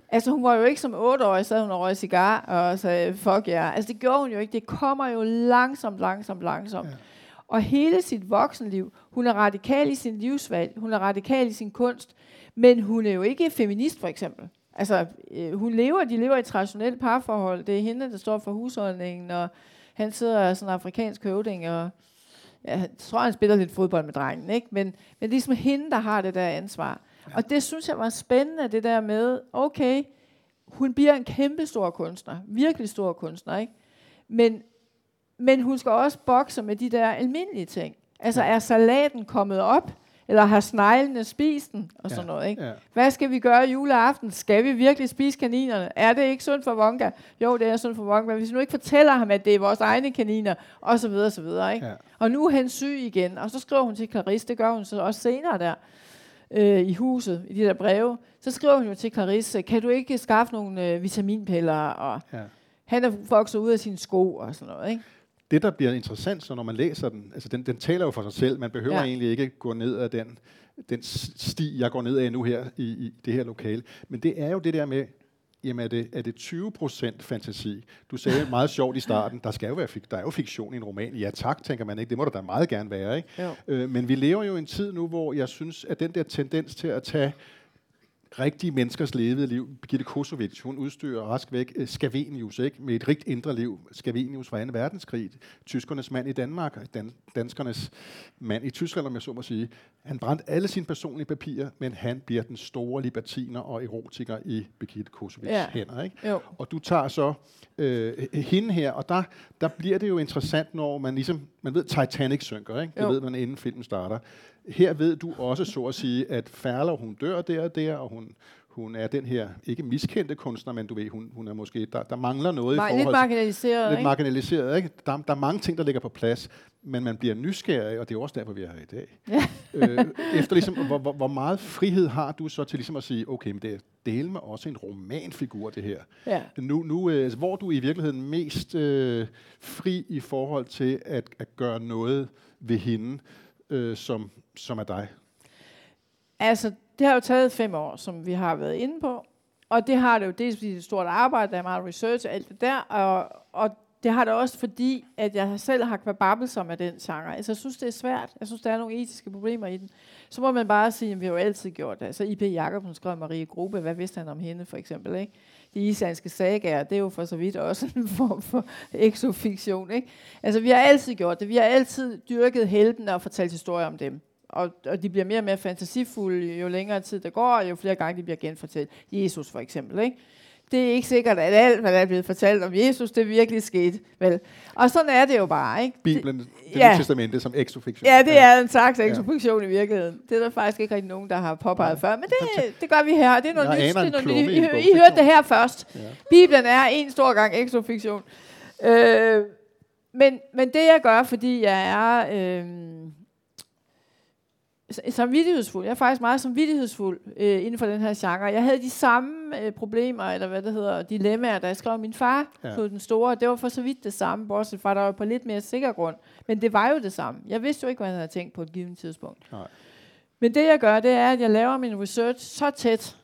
Speaker 2: Altså hun var jo ikke som otteårig, så hun og røg cigar og sagde, fuck ja. Yeah. Altså det gjorde hun jo ikke. Det kommer jo langsomt, langsomt, langsomt. Ja. Og hele sit voksenliv, hun er radikal i sin livsvalg, hun er radikal i sin kunst, men hun er jo ikke feminist for eksempel. Altså, øh, hun lever, de lever i et traditionelt parforhold. Det er hende, der står for husholdningen, og han sidder sådan en afrikansk høvding, og ja, jeg tror, han spiller lidt fodbold med drengen, ikke? Men, men det er ligesom hende, der har det der ansvar. Ja. Og det synes jeg var spændende, det der med, okay, hun bliver en kæmpe stor kunstner, virkelig stor kunstner, ikke? Men, men hun skal også bokse med de der almindelige ting. Altså, er salaten kommet op? Eller har sneglene spist den? Og sådan ja, noget, ikke? Ja. Hvad skal vi gøre juleaften? Skal vi virkelig spise kaninerne? Er det ikke sundt for Wonka? Jo, det er sundt for Wonka, men hvis vi nu ikke fortæller ham, at det er vores egne kaniner, og så videre, og så videre, ikke? Ja. Og nu er han syg igen, og så skriver hun til Clarisse, det gør hun så også senere der, øh, i huset, i de der breve, så skriver hun jo til Clarisse, kan du ikke skaffe nogle øh, vitaminpiller, og ja. han er vokset ud af sine sko, og sådan noget, ikke?
Speaker 3: Det, der bliver interessant, så når man læser den, altså den, den taler jo for sig selv, man behøver ja. egentlig ikke gå ned ad den, den sti, jeg går ned ad nu her i, i det her lokale. Men det er jo det der med, jamen er det, er det 20% fantasi? Du sagde meget sjovt i starten, der, skal jo være, der er jo fiktion i en roman. Ja tak, tænker man ikke, det må der da meget gerne være. Ikke? Øh, men vi lever jo i en tid nu, hvor jeg synes, at den der tendens til at tage rigtige menneskers levede liv. Birgitte Kosovic, hun udstyrer rask væk uh, Scavenius, ikke? med et rigt indre liv. Scavenius fra 2. verdenskrig, tyskernes mand i Danmark, dan- danskernes mand i Tyskland, om jeg så må sige. Han brændte alle sine personlige papirer, men han bliver den store libertiner og erotiker i Birgitte Kosovics ja. hænder. Ikke? Jo. Og du tager så øh, hende her, og der, der bliver det jo interessant, når man ligesom, man ved, Titanic synker, ikke? det jo. ved man inden filmen starter. Her ved du også, så at sige, at Færler, hun dør der og der, og hun, hun er den her, ikke miskendte kunstner, men du ved, hun, hun er måske, der, der mangler noget
Speaker 2: Mar-
Speaker 3: i forhold
Speaker 2: Lidt marginaliseret,
Speaker 3: Lidt ikke? marginaliseret, ikke? Der, der er mange ting, der ligger på plads, men man bliver nysgerrig, og det er også derfor, vi er her i dag. Ja. øh, efter ligesom, hvor, hvor, hvor meget frihed har du så til ligesom at sige, okay, men det er del med også en romanfigur, det her. Ja. Nu, nu øh, hvor du i virkeligheden mest øh, fri i forhold til at, at gøre noget ved hende, øh, som, som er dig?
Speaker 2: Altså, det har jo taget fem år, som vi har været inde på. Og det har det jo dels fordi det er et stort arbejde, der er meget research og alt det der, og, og det har det også fordi, at jeg selv har kvababbet som af den genre. Altså, jeg synes, det er svært. Jeg synes, der er nogle etiske problemer i den. Så må man bare sige, at vi har jo altid gjort det. Altså, I.P. Jacobsen skrev Marie Gruppe. Hvad vidste han om hende, for eksempel? Ikke? De islandske sagaer, det er jo for så vidt også en form for exofiktion. Ikke? Altså, vi har altid gjort det. Vi har altid dyrket helten og fortalt historier om dem og, og de bliver mere og mere fantasifulde, jo længere tid der går, og jo flere gange de bliver genfortalt. Jesus for eksempel, ikke? Det er ikke sikkert, at alt, hvad der er blevet fortalt om Jesus, det virkelig skete. Vel? Og sådan er det jo bare, ikke?
Speaker 3: Bibelen, det
Speaker 2: ja.
Speaker 3: ja. testamente som exofiktion.
Speaker 2: Ja, det er en slags exofiktion ja. i virkeligheden. Det er der faktisk ikke rigtig nogen, der har påpeget før. Men det, det gør vi her. Det er noget
Speaker 3: Jeg
Speaker 2: nyt. Det er noget nyt. I,
Speaker 3: I,
Speaker 2: I hørte det her først.
Speaker 3: Ja.
Speaker 2: Bibelen er en stor gang exofiktion. Øh, men, men det jeg gør, fordi jeg er øh, samvittighedsfuld, jeg er faktisk meget samvittighedsfuld øh, inden for den her genre. Jeg havde de samme øh, problemer, eller hvad det hedder, dilemmaer, da jeg skrev min far
Speaker 3: Ja.
Speaker 2: på den store. Det var for så vidt det samme, bortset fra, der var på lidt mere sikker grund. Men det var jo det samme. Jeg vidste jo ikke, hvad han havde tænkt på et givet tidspunkt.
Speaker 3: Nej.
Speaker 2: Men det jeg gør, det er, at jeg laver min research så tæt,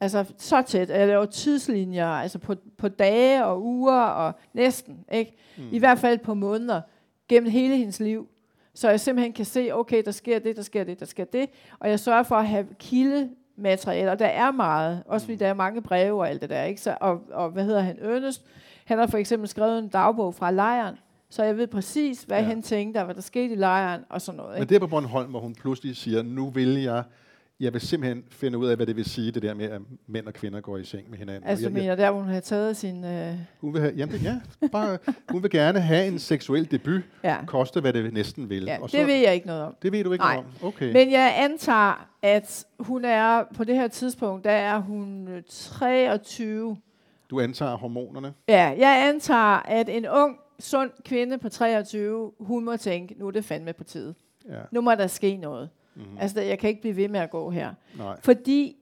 Speaker 2: altså så tæt, at jeg laver tidslinjer, altså på, på dage og uger og næsten, ikke? Mm. I hvert fald på måneder, gennem hele hendes liv. Så jeg simpelthen kan se, okay, der sker det, der sker det, der sker det, og jeg sørger for at have kildemateriale, og der er meget, også fordi der er mange breve og alt det der, ikke? Så, og, og hvad hedder han, Ernest, han har for eksempel skrevet en dagbog fra lejren, så jeg ved præcis, hvad
Speaker 3: Ja.
Speaker 2: han tænkte, og hvad der skete i lejren, og sådan noget.
Speaker 3: Men
Speaker 2: Ikke?
Speaker 3: det er på Bornholm, hvor hun pludselig siger, nu vil jeg, jeg vil simpelthen finde ud af, hvad det vil sige, det der med, at mænd og kvinder går i seng med hinanden.
Speaker 2: Altså,
Speaker 3: jeg,
Speaker 2: mener der, hvor hun har taget sin... Øh,
Speaker 3: hun vil have, jamen ja, bare, hun vil gerne have en seksuel debut,
Speaker 2: ja,
Speaker 3: koste hvad det næsten vil.
Speaker 2: ja
Speaker 3: Og så,
Speaker 2: det ved jeg ikke noget om.
Speaker 3: det ved du ikke
Speaker 2: Nej.
Speaker 3: noget om? Okay.
Speaker 2: Men jeg antager, at hun er, på det her tidspunkt, der er hun øh, 23.
Speaker 3: Du antager hormonerne.
Speaker 2: Ja, jeg antager, at en ung, sund kvinde på 23, hun må tænke, nu er det fandme på tide.
Speaker 3: Ja.
Speaker 2: Nu må der ske noget.
Speaker 3: Mm-hmm.
Speaker 2: Altså, jeg kan ikke blive ved med at gå her.
Speaker 3: Nej.
Speaker 2: Fordi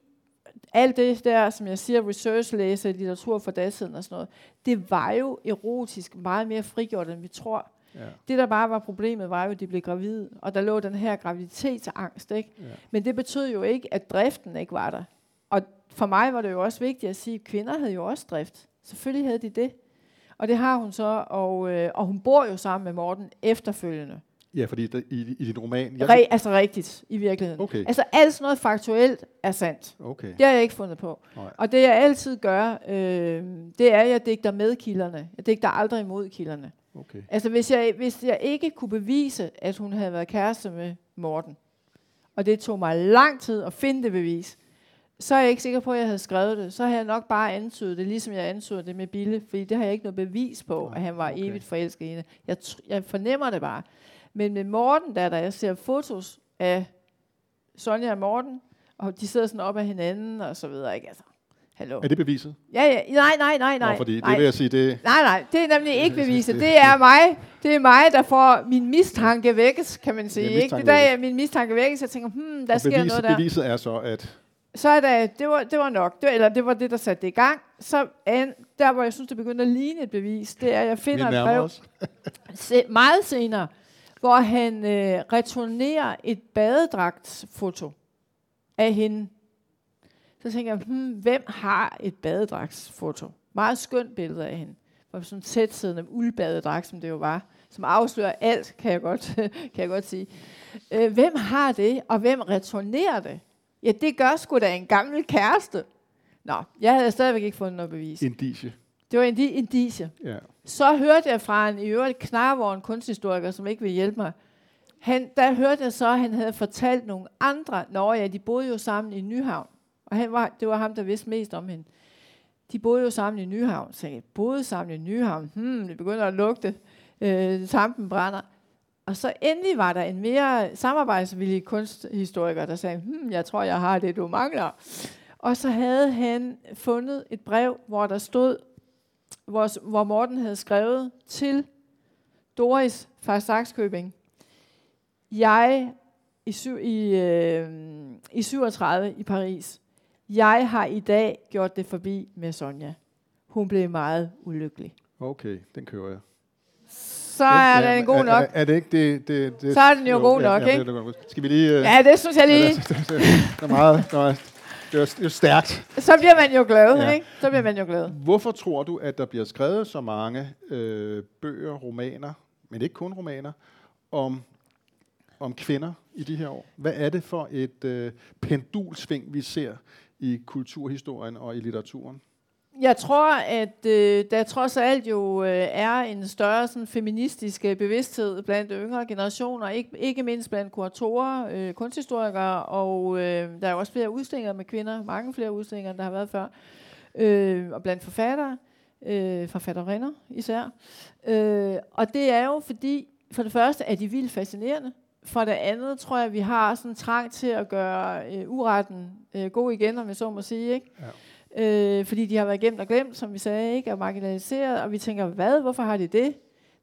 Speaker 2: alt det der, som jeg siger, research læser, litteratur fra datiden og sådan noget, det var jo erotisk meget mere frigjort, end vi tror.
Speaker 3: Ja.
Speaker 2: Det, der bare var problemet, var jo, at de blev gravide, og der lå den her graviditetsangst. Ikke?
Speaker 3: Ja.
Speaker 2: Men det betød jo ikke, at driften ikke var der. Og for mig var det jo også vigtigt at sige, at kvinder havde jo også drift. Selvfølgelig havde de det. Og det har hun så, og, øh, og hun bor jo sammen med Morten efterfølgende.
Speaker 3: Ja, fordi der, i, i din roman...
Speaker 2: Jeg Re- altså rigtigt, i virkeligheden.
Speaker 3: Okay.
Speaker 2: Altså alt sådan noget faktuelt er sandt.
Speaker 3: Okay.
Speaker 2: Det har jeg ikke fundet på.
Speaker 3: Nej.
Speaker 2: Og det jeg altid gør, øh, det er, at jeg digter med kilderne. Jeg digter aldrig imod kilderne.
Speaker 3: okay.
Speaker 2: Altså hvis jeg, hvis jeg ikke kunne bevise, at hun havde været kæreste med Morten, og det tog mig lang tid at finde det bevis, så er jeg ikke sikker på, at jeg havde skrevet det. Så har jeg nok bare antydet det, ligesom jeg antydede det med Bille, fordi det har jeg ikke noget bevis på,
Speaker 3: Nej,
Speaker 2: at han var
Speaker 3: okay.
Speaker 2: evigt forelsket i hende. Jeg, jeg fornemmer det bare. Men med Morten, der, da jeg ser fotos af Sonja og Morten, og de sidder sådan op af hinanden og så videre, ikke? Altså, hallo.
Speaker 3: Er det beviset?
Speaker 2: Ja, ja, nej, nej, nej, nej.
Speaker 3: Nå, fordi
Speaker 2: nej.
Speaker 3: det vil jeg sige, det...
Speaker 2: Nej, nej, det er nemlig ikke beviset. Det er mig, det er mig, der får min mistanke vækkes, kan man sige. Ikke? Det der er min mistanke vækkes, jeg tænker, hmm, der
Speaker 3: og
Speaker 2: sker
Speaker 3: beviset,
Speaker 2: noget der.
Speaker 3: beviset er så, at...
Speaker 2: Så er der, det var, det var nok, det var, eller det var det, der satte det i gang. Så an, der, hvor jeg synes, det begyndte at ligne et bevis, det er, at jeg finder et brev se, meget senere, hvor han øh, returnerer et badedragtsfoto af hende. Så tænker jeg, hmm, hvem har et badedragtsfoto? Meget skønt billede af hende. For sådan tæt tætsiddende uldbadedragt, som det jo var. Som afslører alt, kan jeg godt, kan jeg godt sige. Øh, hvem har det, og hvem returnerer det? Ja, det gør sgu da en gammel kæreste. Nå, jeg havde stadigvæk ikke fundet noget bevis.
Speaker 3: Indicie.
Speaker 2: Det var indi- indicie.
Speaker 3: Ja.
Speaker 2: Så hørte jeg fra en i øvrigt knarvogn kunsthistoriker, som ikke vil hjælpe mig. Han, der hørte jeg så, at han havde fortalt nogle andre, når ja, de boede jo sammen i Nyhavn. Og han var, det var ham, der vidste mest om hende. De boede jo sammen i Nyhavn. Så jeg boede sammen i Nyhavn. Hmm, det begynder at lugte. Øh, tampen brænder. Og så endelig var der en mere samarbejdsvillig kunsthistoriker, der sagde, hmm, jeg tror, jeg har det, du mangler. Og så havde han fundet et brev, hvor der stod, hvor, hvor Morten havde skrevet til Doris fra Saxkøbing. Jeg i, syv, i, øh, i 37 i Paris. Jeg har i dag gjort det forbi med Sonja. Hun blev meget ulykkelig.
Speaker 3: Okay, den kører jeg.
Speaker 2: Så er den god nok.
Speaker 3: Er, er det ikke det, det, det
Speaker 2: Så er den jo god nok,
Speaker 3: ja,
Speaker 2: ikke?
Speaker 3: Det. Skal vi lige... øh,
Speaker 2: Ja, det synes jeg lige.
Speaker 3: det er meget... Det er, det er jo stærkt.
Speaker 2: Så bliver man jo glad,
Speaker 3: Ja.
Speaker 2: ikke? Så bliver man jo glad.
Speaker 3: Hvorfor tror du, at der bliver skrevet så mange øh, bøger, romaner, men ikke kun romaner, om, om kvinder i de her år? Hvad er det for et øh, pendulsving, vi ser i kulturhistorien og i litteraturen?
Speaker 2: Jeg tror, at øh, der trods alt jo øh, er en større sådan, feministisk øh, bevidsthed blandt yngre generationer, ikke, ikke mindst blandt kuratorer, øh, kunsthistorikere, og øh, der er også flere udstillinger med kvinder, mange flere udstillinger, end der har været før, øh, og blandt forfattere, øh, forfatterinder især. Øh, og det er jo fordi, for det første er de vildt fascinerende, for det andet tror jeg, at vi har sådan en trang til at gøre øh, uretten øh, god igen, om jeg så må sige, ikke? Ja øh, fordi de har været gemt og glemt, som vi sagde, ikke, og marginaliseret, og vi tænker, hvad, hvorfor har de det?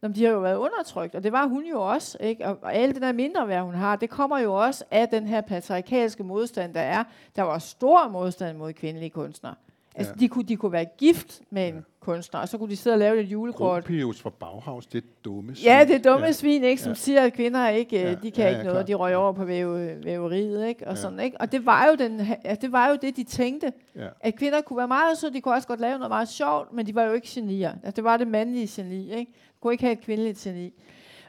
Speaker 2: Jamen, de har jo været undertrykt, og det var hun jo også, ikke? Og, og alt det der mindre værd, hun har, det kommer jo også af den her patriarkalske modstand, der er. Der var stor modstand mod kvindelige kunstnere. Altså, ja. de, kunne, de kunne være gift med en ja. kunstner, og så kunne de sidde og lave et julekort.
Speaker 3: Gropius fra Bauhaus, det er dumme
Speaker 2: svin. Ja, det er dumme ja. svin, ikke, som ja. siger, at kvinder ikke, ja. de kan ja, ja, ikke noget, klar. de røg over på væve, væveriet, ikke, og ja. sådan, ikke? Og det var jo, den, ja, det var jo det, de tænkte, ja. at kvinder kunne være meget så de kunne også godt lave noget meget sjovt, men de var jo ikke genier. Altså, det var det mandlige geni, ikke? De kunne ikke have et kvindeligt geni.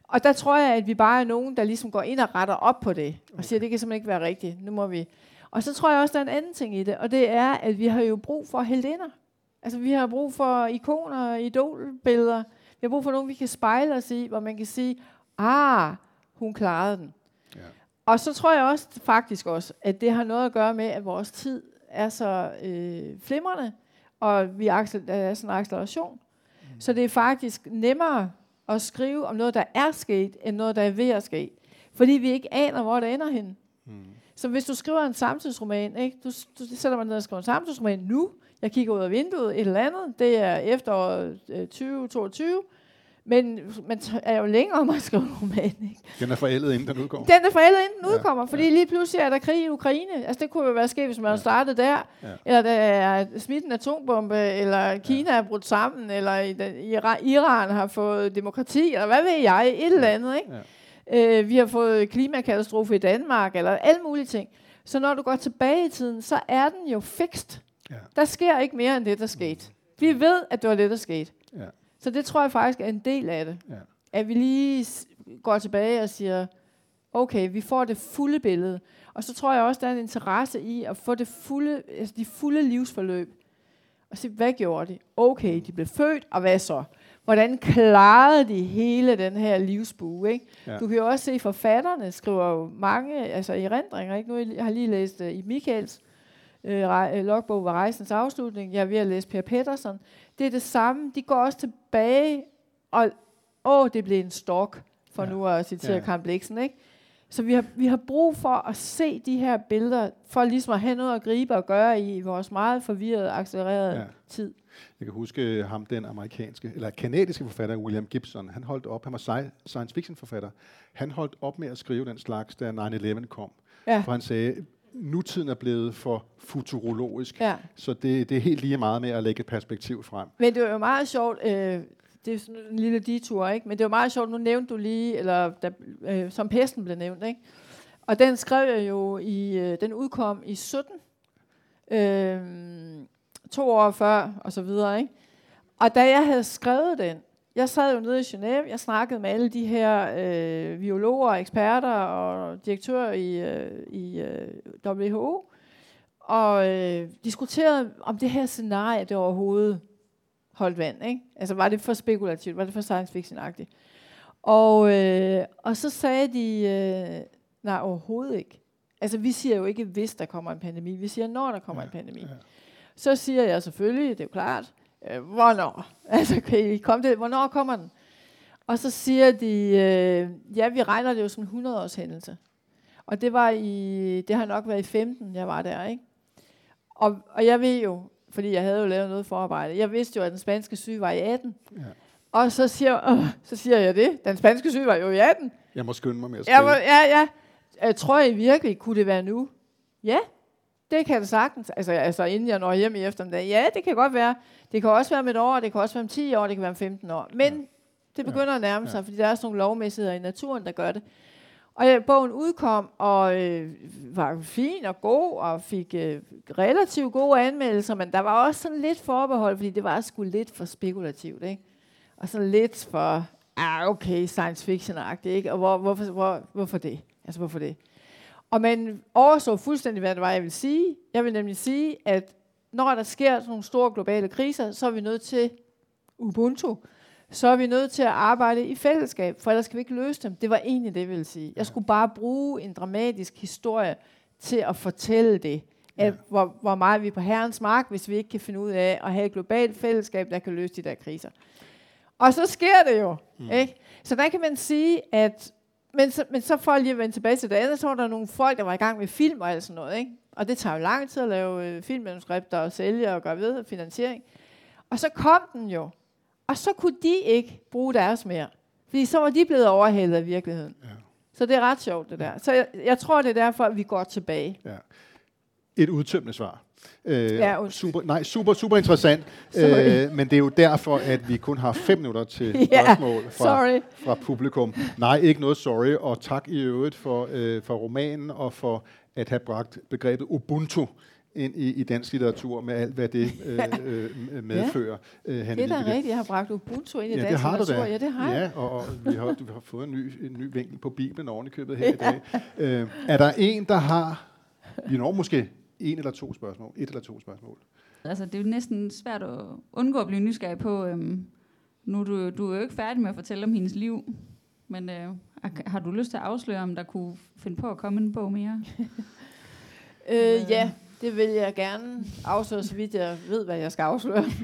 Speaker 2: Og der tror jeg, at vi bare er nogen, der ligesom går ind og retter op på det, og okay. siger, at det kan simpelthen ikke være rigtigt. Nu må vi og så tror jeg også, der er en anden ting i det, og det er, at vi har jo brug for heldinder. Altså vi har brug for ikoner, idolbilleder. Vi har brug for nogen, vi kan spejle os i, hvor man kan sige, ah, hun klarede den. Ja. Og så tror jeg også faktisk også, at det har noget at gøre med, at vores tid er så øh, flimrende, og vi er sådan en acceleration. Mm. Så det er faktisk nemmere at skrive om noget, der er sket, end noget, der er ved at ske. Fordi vi ikke aner, hvor det ender hen. Mm. Så hvis du skriver en samtidsroman, ikke? Du, du sætter mig ned og skriver en samtidsroman nu, jeg kigger ud af vinduet, et eller andet, det er efteråret øh, 2022, men man er jo længere om at skrive en roman. Ikke?
Speaker 3: Den er forældet, inden den udkommer.
Speaker 2: Den er forældet, inden den ja, udkommer, fordi ja. lige pludselig er der krig i Ukraine. Altså det kunne jo være sket, hvis man ja. startede der. Ja. Eller der er smidt en atombombe, eller Kina ja. er brudt sammen, eller Iran har fået demokrati, eller hvad ved jeg, et eller andet. Ikke? Ja. Øh, vi har fået klimakatastrofe i Danmark, eller alle mulige ting. Så når du går tilbage i tiden, så er den jo fikst. Ja. Der sker ikke mere end det, der skete. Vi ved, at det var det, der skete. Ja. Så det tror jeg faktisk er en del af det. Ja. At vi lige går tilbage og siger, okay, vi får det fulde billede. Og så tror jeg også, der er en interesse i at få det fulde, altså de fulde livsforløb. Og se, hvad gjorde de? Okay, de blev født, og hvad så? Hvordan klarede de hele den her livsbue, ikke? Ja. Du kan jo også se, forfatterne skriver jo mange, altså i rendringer, ikke? Nu jeg har lige læst uh, i Michaels uh, logbog var rejsens afslutning, jeg er ved at læse Per Pettersson. Det er det samme, de går også tilbage, og åh, det blev en stok, for ja. nu at citere ja. Karen Bliksen, ikke? Så vi har, vi har brug for at se de her billeder, for ligesom at have noget at gribe og gøre i vores meget forvirrede, accelererede ja. tid.
Speaker 3: Jeg kan huske øh, ham, den amerikanske, eller kanadiske forfatter, William Gibson. Han holdt op, han var science fiction forfatter. Han holdt op med at skrive den slags, da 9-11 kom. Ja. For han sagde, nutiden er blevet for futurologisk, ja. så det, det er helt lige meget med at lægge et perspektiv frem.
Speaker 2: Men det var jo meget sjovt, øh, det er sådan en lille detur, ikke? men det var meget sjovt, nu nævnte du lige, eller da, øh, som pesten blev nævnt, ikke? og den skrev jeg jo i, øh, den udkom i 17, øh, to år før, og så videre. Ikke? Og da jeg havde skrevet den, jeg sad jo nede i Genève, jeg snakkede med alle de her øh, biologer, eksperter og direktører i, øh, i øh, WHO, og øh, diskuterede, om det her scenarie, det overhovedet holdt vand. Ikke? Altså var det for spekulativt, var det for science fiction-agtigt? Og, øh, og så sagde de, øh, nej overhovedet ikke. Altså vi siger jo ikke, hvis der kommer en pandemi, vi siger, når der kommer ja, en pandemi. Ja. Så siger jeg selvfølgelig, det er jo klart, øh, hvornår? Altså, kan I komme til, hvornår kommer den? Og så siger de, øh, ja, vi regner det jo som 100 års hændelse. Og det var i, det har nok været i 15, jeg var der, ikke? Og, og jeg ved jo, fordi jeg havde jo lavet noget forarbejde, jeg vidste jo, at den spanske syge var i 18. Ja. Og så siger, øh, så siger jeg det, den spanske syge var jo i 18.
Speaker 3: Jeg må skynde mig med at skrive.
Speaker 2: Ja, ja, ja. Jeg tror I virkelig, kunne det være nu? Ja, det kan det sagtens. Altså, altså inden jeg når hjem i eftermiddag. Ja, det kan godt være. Det kan også være om et år, det kan også være om 10 år, det kan være om 15 år. Men ja. det begynder ja. at nærme sig, ja. fordi der er sådan nogle lovmæssigheder i naturen, der gør det. Og ja, bogen udkom, og øh, var fin og god, og fik øh, relativt gode anmeldelser, men der var også sådan lidt forbehold, fordi det var sgu lidt for spekulativt, ikke? Og sådan lidt for, ah, okay, science fiction-agtigt, ikke? Og hvor, hvorfor, hvor, hvorfor det? Altså, hvorfor det? Og man overså fuldstændig, hvad det var, jeg vil sige. Jeg vil nemlig sige, at når der sker sådan nogle store globale kriser, så er vi nødt til Ubuntu. Så er vi nødt til at arbejde i fællesskab, for ellers kan vi ikke løse dem. Det var egentlig det, jeg ville sige. Jeg skulle bare bruge en dramatisk historie til at fortælle det. At, ja. hvor, hvor meget vi er på herrens mark, hvis vi ikke kan finde ud af at have et globalt fællesskab, der kan løse de der kriser. Og så sker det jo. Mm. Ikke? Så der kan man sige, at men så, men så for lige at vende tilbage til det andet, så var der nogle folk, der var i gang med film og alt sådan noget. Ikke? Og det tager jo lang tid at lave øh, filmmanuskripter og sælge og gøre ved finansiering. Og så kom den jo. Og så kunne de ikke bruge deres mere. Fordi så var de blevet overhældet af virkeligheden. Ja. Så det er ret sjovt, det der. Så jeg, jeg tror, det er derfor, at vi går tilbage. Ja.
Speaker 3: Et udtømmende svar. Øh, ja, super, nej, super, super interessant. Øh, men det er jo derfor, at vi kun har fem minutter til spørgsmål fra, fra publikum. Nej, ikke noget sorry, og tak i øvrigt for, øh, for romanen og for at have bragt begrebet Ubuntu ind i, i dansk litteratur med alt, hvad det øh, øh, medfører.
Speaker 2: Ja. Øh, det er da rigtigt, jeg har bragt Ubuntu ind i ja, dansk litteratur. Ja, det har
Speaker 3: jeg. Ja, og, og vi, har, vi har fået en ny, en ny vinkel på Bibelen oven i købet her ja. i dag. Øh, er der en, der har, vi når måske en eller to spørgsmål, et eller to spørgsmål?
Speaker 4: Altså, det er jo næsten svært at undgå at blive nysgerrig på, øhm, nu du, du er jo ikke færdig med at fortælle om hendes liv, men øh, har du lyst til at afsløre, om der kunne finde på at komme en bog mere?
Speaker 2: øh, ja, det vil jeg gerne afsløre, så vidt jeg ved, hvad jeg skal afsløre.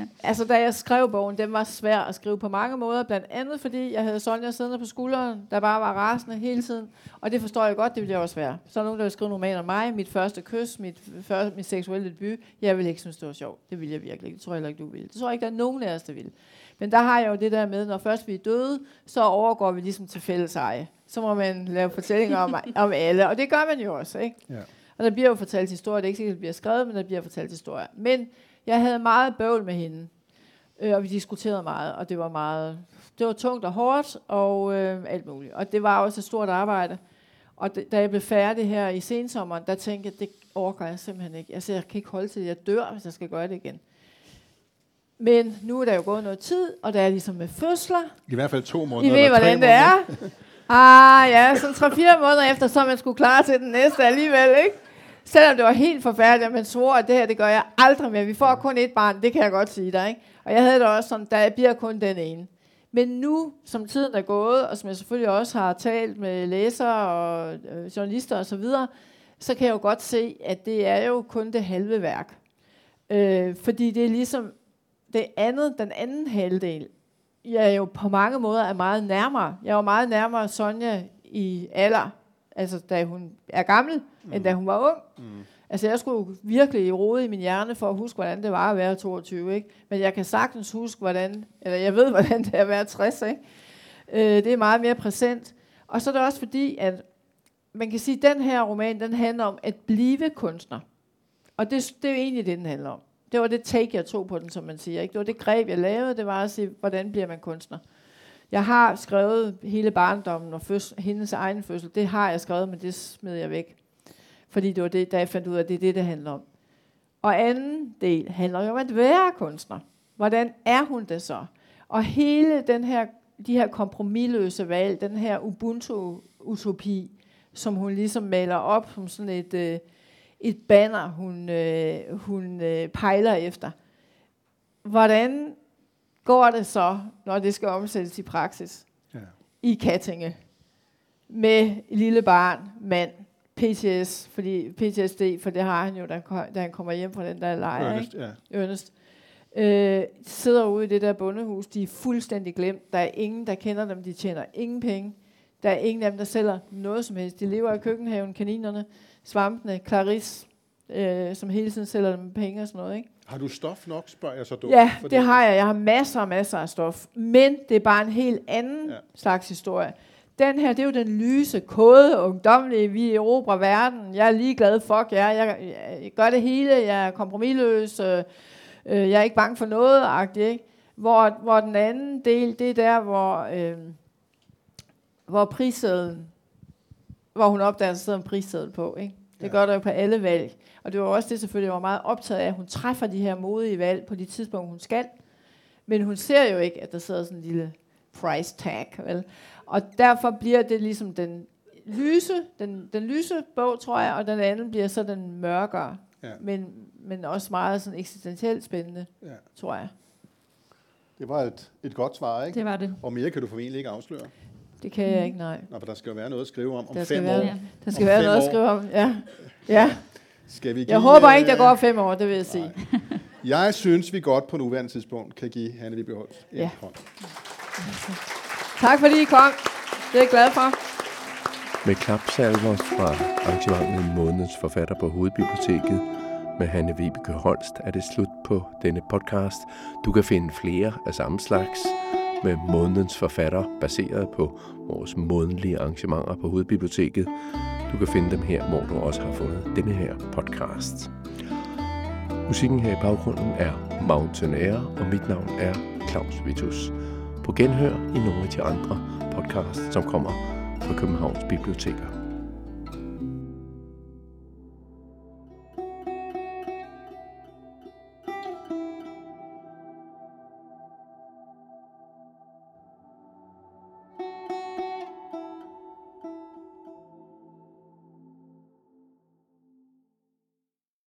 Speaker 2: ja. Altså, da jeg skrev bogen, den var svær at skrive på mange måder, blandt andet fordi jeg havde Sonja siddende på skulderen, der bare var rasende hele tiden. Og det forstår jeg godt, det ville jeg også være. Så er nogen, der vil skrive en roman om mig, mit første kys, mit, første, mit seksuelle debut. Jeg vil ikke synes, det var sjovt. Det vil jeg virkelig ikke. Det tror jeg heller ikke, du vil. Det tror jeg ikke, der er nogen af os, der vil. Men der har jeg jo det der med, når først vi er døde, så overgår vi ligesom til fælles eje. Så må man lave fortællinger om, om alle, og det gør man jo også, ikke? Ja. Og der bliver jo fortalt historier. Det er ikke sikkert, at det bliver skrevet, men der bliver fortalt historier. Men jeg havde meget bøvl med hende. Øh, og vi diskuterede meget, og det var meget... Det var tungt og hårdt, og øh, alt muligt. Og det var også et stort arbejde. Og det, da jeg blev færdig her i sensommeren, der tænkte jeg, det overgår jeg simpelthen ikke. Altså, jeg kan ikke holde til, at jeg dør, hvis jeg skal gøre det igen. Men nu er der jo gået noget tid, og der er ligesom med fødsler.
Speaker 3: I hvert fald to måneder.
Speaker 2: I ved, hvordan det er. Ah ja, så tre-fire måneder efter, så man skulle klare til den næste alligevel, ikke? Selvom det var helt forfærdeligt, at man svor, at det her, det gør jeg aldrig mere. Vi får kun et barn, det kan jeg godt sige dig. Ikke? Og jeg havde det også sådan, der bliver kun den ene. Men nu, som tiden er gået, og som jeg selvfølgelig også har talt med læsere og øh, journalister osv., så, videre, så kan jeg jo godt se, at det er jo kun det halve værk. Øh, fordi det er ligesom det andet, den anden halvdel, jeg er jo på mange måder er meget nærmere. Jeg var meget nærmere Sonja i alder, altså da hun er gammel, mm. end da hun var ung. Mm. Altså jeg skulle virkelig rode i min hjerne for at huske, hvordan det var at være 22, ikke? Men jeg kan sagtens huske, hvordan, eller jeg ved, hvordan det er at være 60, ikke? Øh, det er meget mere præsent. Og så er det også fordi, at man kan sige, at den her roman, den handler om at blive kunstner. Og det, det er jo egentlig det, den handler om. Det var det take, jeg tog på den, som man siger. Ikke? Det var det greb, jeg lavede, det var at sige, hvordan bliver man kunstner. Jeg har skrevet hele barndommen og fødsel, hendes egen fødsel. Det har jeg skrevet, men det smed jeg væk. Fordi det var det, da jeg fandt ud af, at det er det, det handler om. Og anden del handler jo om at være kunstner. Hvordan er hun det så? Og hele den her, de her kompromilløse valg, den her Ubuntu-utopi, som hun ligesom maler op som sådan et, øh, et banner, hun, øh, hun øh, pejler efter. Hvordan går det så, når det skal omsættes i praksis? Ja. I Kattinge. Med lille barn, mand, PTS, fordi PTSD, for det har han jo, da, da han kommer hjem fra den der lejr. Ernest, ikke? ja. Ernest. Øh, sidder ude i det der bondehus, de er fuldstændig glemt. Der er ingen, der kender dem, de tjener ingen penge. Der er ingen af dem, der sælger noget som helst. De lever i køkkenhaven, kaninerne, svampene, Clarisse, øh, som hele tiden sælger dem penge og sådan noget. Ikke?
Speaker 3: Har du stof nok, spørger jeg så
Speaker 2: dumt? Ja, det, det har jeg. Jeg har masser og masser af stof. Men det er bare en helt anden ja. slags historie. Den her, det er jo den lyse, kode, ungdomlige, vi erobrer verden. Jeg er ligeglad, fuck jer. Jeg, jeg, jeg gør det hele, jeg er kompromilløs, øh, øh, jeg er ikke bange for noget, agtigt, ikke? Hvor, hvor den anden del, det er der, hvor, øh, hvor prissedlen, hvor hun opdager, at der sidder en prisseddel på, ikke? Det ja. gør der jo på alle valg. Og det var også det selvfølgelig, jeg var meget optaget af, at hun træffer de her modige valg på de tidspunkter, hun skal. Men hun ser jo ikke, at der sidder sådan en lille price tag. Vel? Og derfor bliver det ligesom den lyse, den, den lyse bog, tror jeg, og den anden bliver så den mørkere. Ja. Men, men også meget sådan eksistentielt spændende,
Speaker 3: Ja.
Speaker 2: tror jeg.
Speaker 3: Det var et, et godt svar, ikke?
Speaker 4: Det var det.
Speaker 3: Og mere kan du formentlig ikke afsløre.
Speaker 2: Det kan jeg ikke, nej.
Speaker 3: Nå, for der skal jo være noget at skrive om om
Speaker 2: Der skal
Speaker 3: fem
Speaker 2: være-
Speaker 3: år.
Speaker 4: Ja.
Speaker 2: Der skal
Speaker 3: Om
Speaker 2: være noget at
Speaker 3: år.
Speaker 2: skrive om. Ja. ja.
Speaker 3: Skal vi give,
Speaker 2: Jeg håber ikke, der
Speaker 3: øh,
Speaker 2: går fem år, det vil jeg sige.
Speaker 3: Jeg synes, vi godt på nuværende tidspunkt kan give Hanne Vibbe Holst en
Speaker 2: Ja.
Speaker 3: hånd.
Speaker 2: Tak fordi I kom. Det er jeg glad for.
Speaker 1: Med klapsalver fra arrangementet Månedens Forfatter på Hovedbiblioteket med Hanne Vibeke Holst er det slut på denne podcast. Du kan finde flere af samme slags med Månedens Forfatter baseret på vores månedlige arrangementer på Hovedbiblioteket. Du kan finde dem her, hvor du også har fundet denne her podcast. Musikken her i baggrunden er Mountain Air, og mit navn er Claus Vitus. På genhør i nogle af de andre podcasts, som kommer fra Københavns Biblioteker.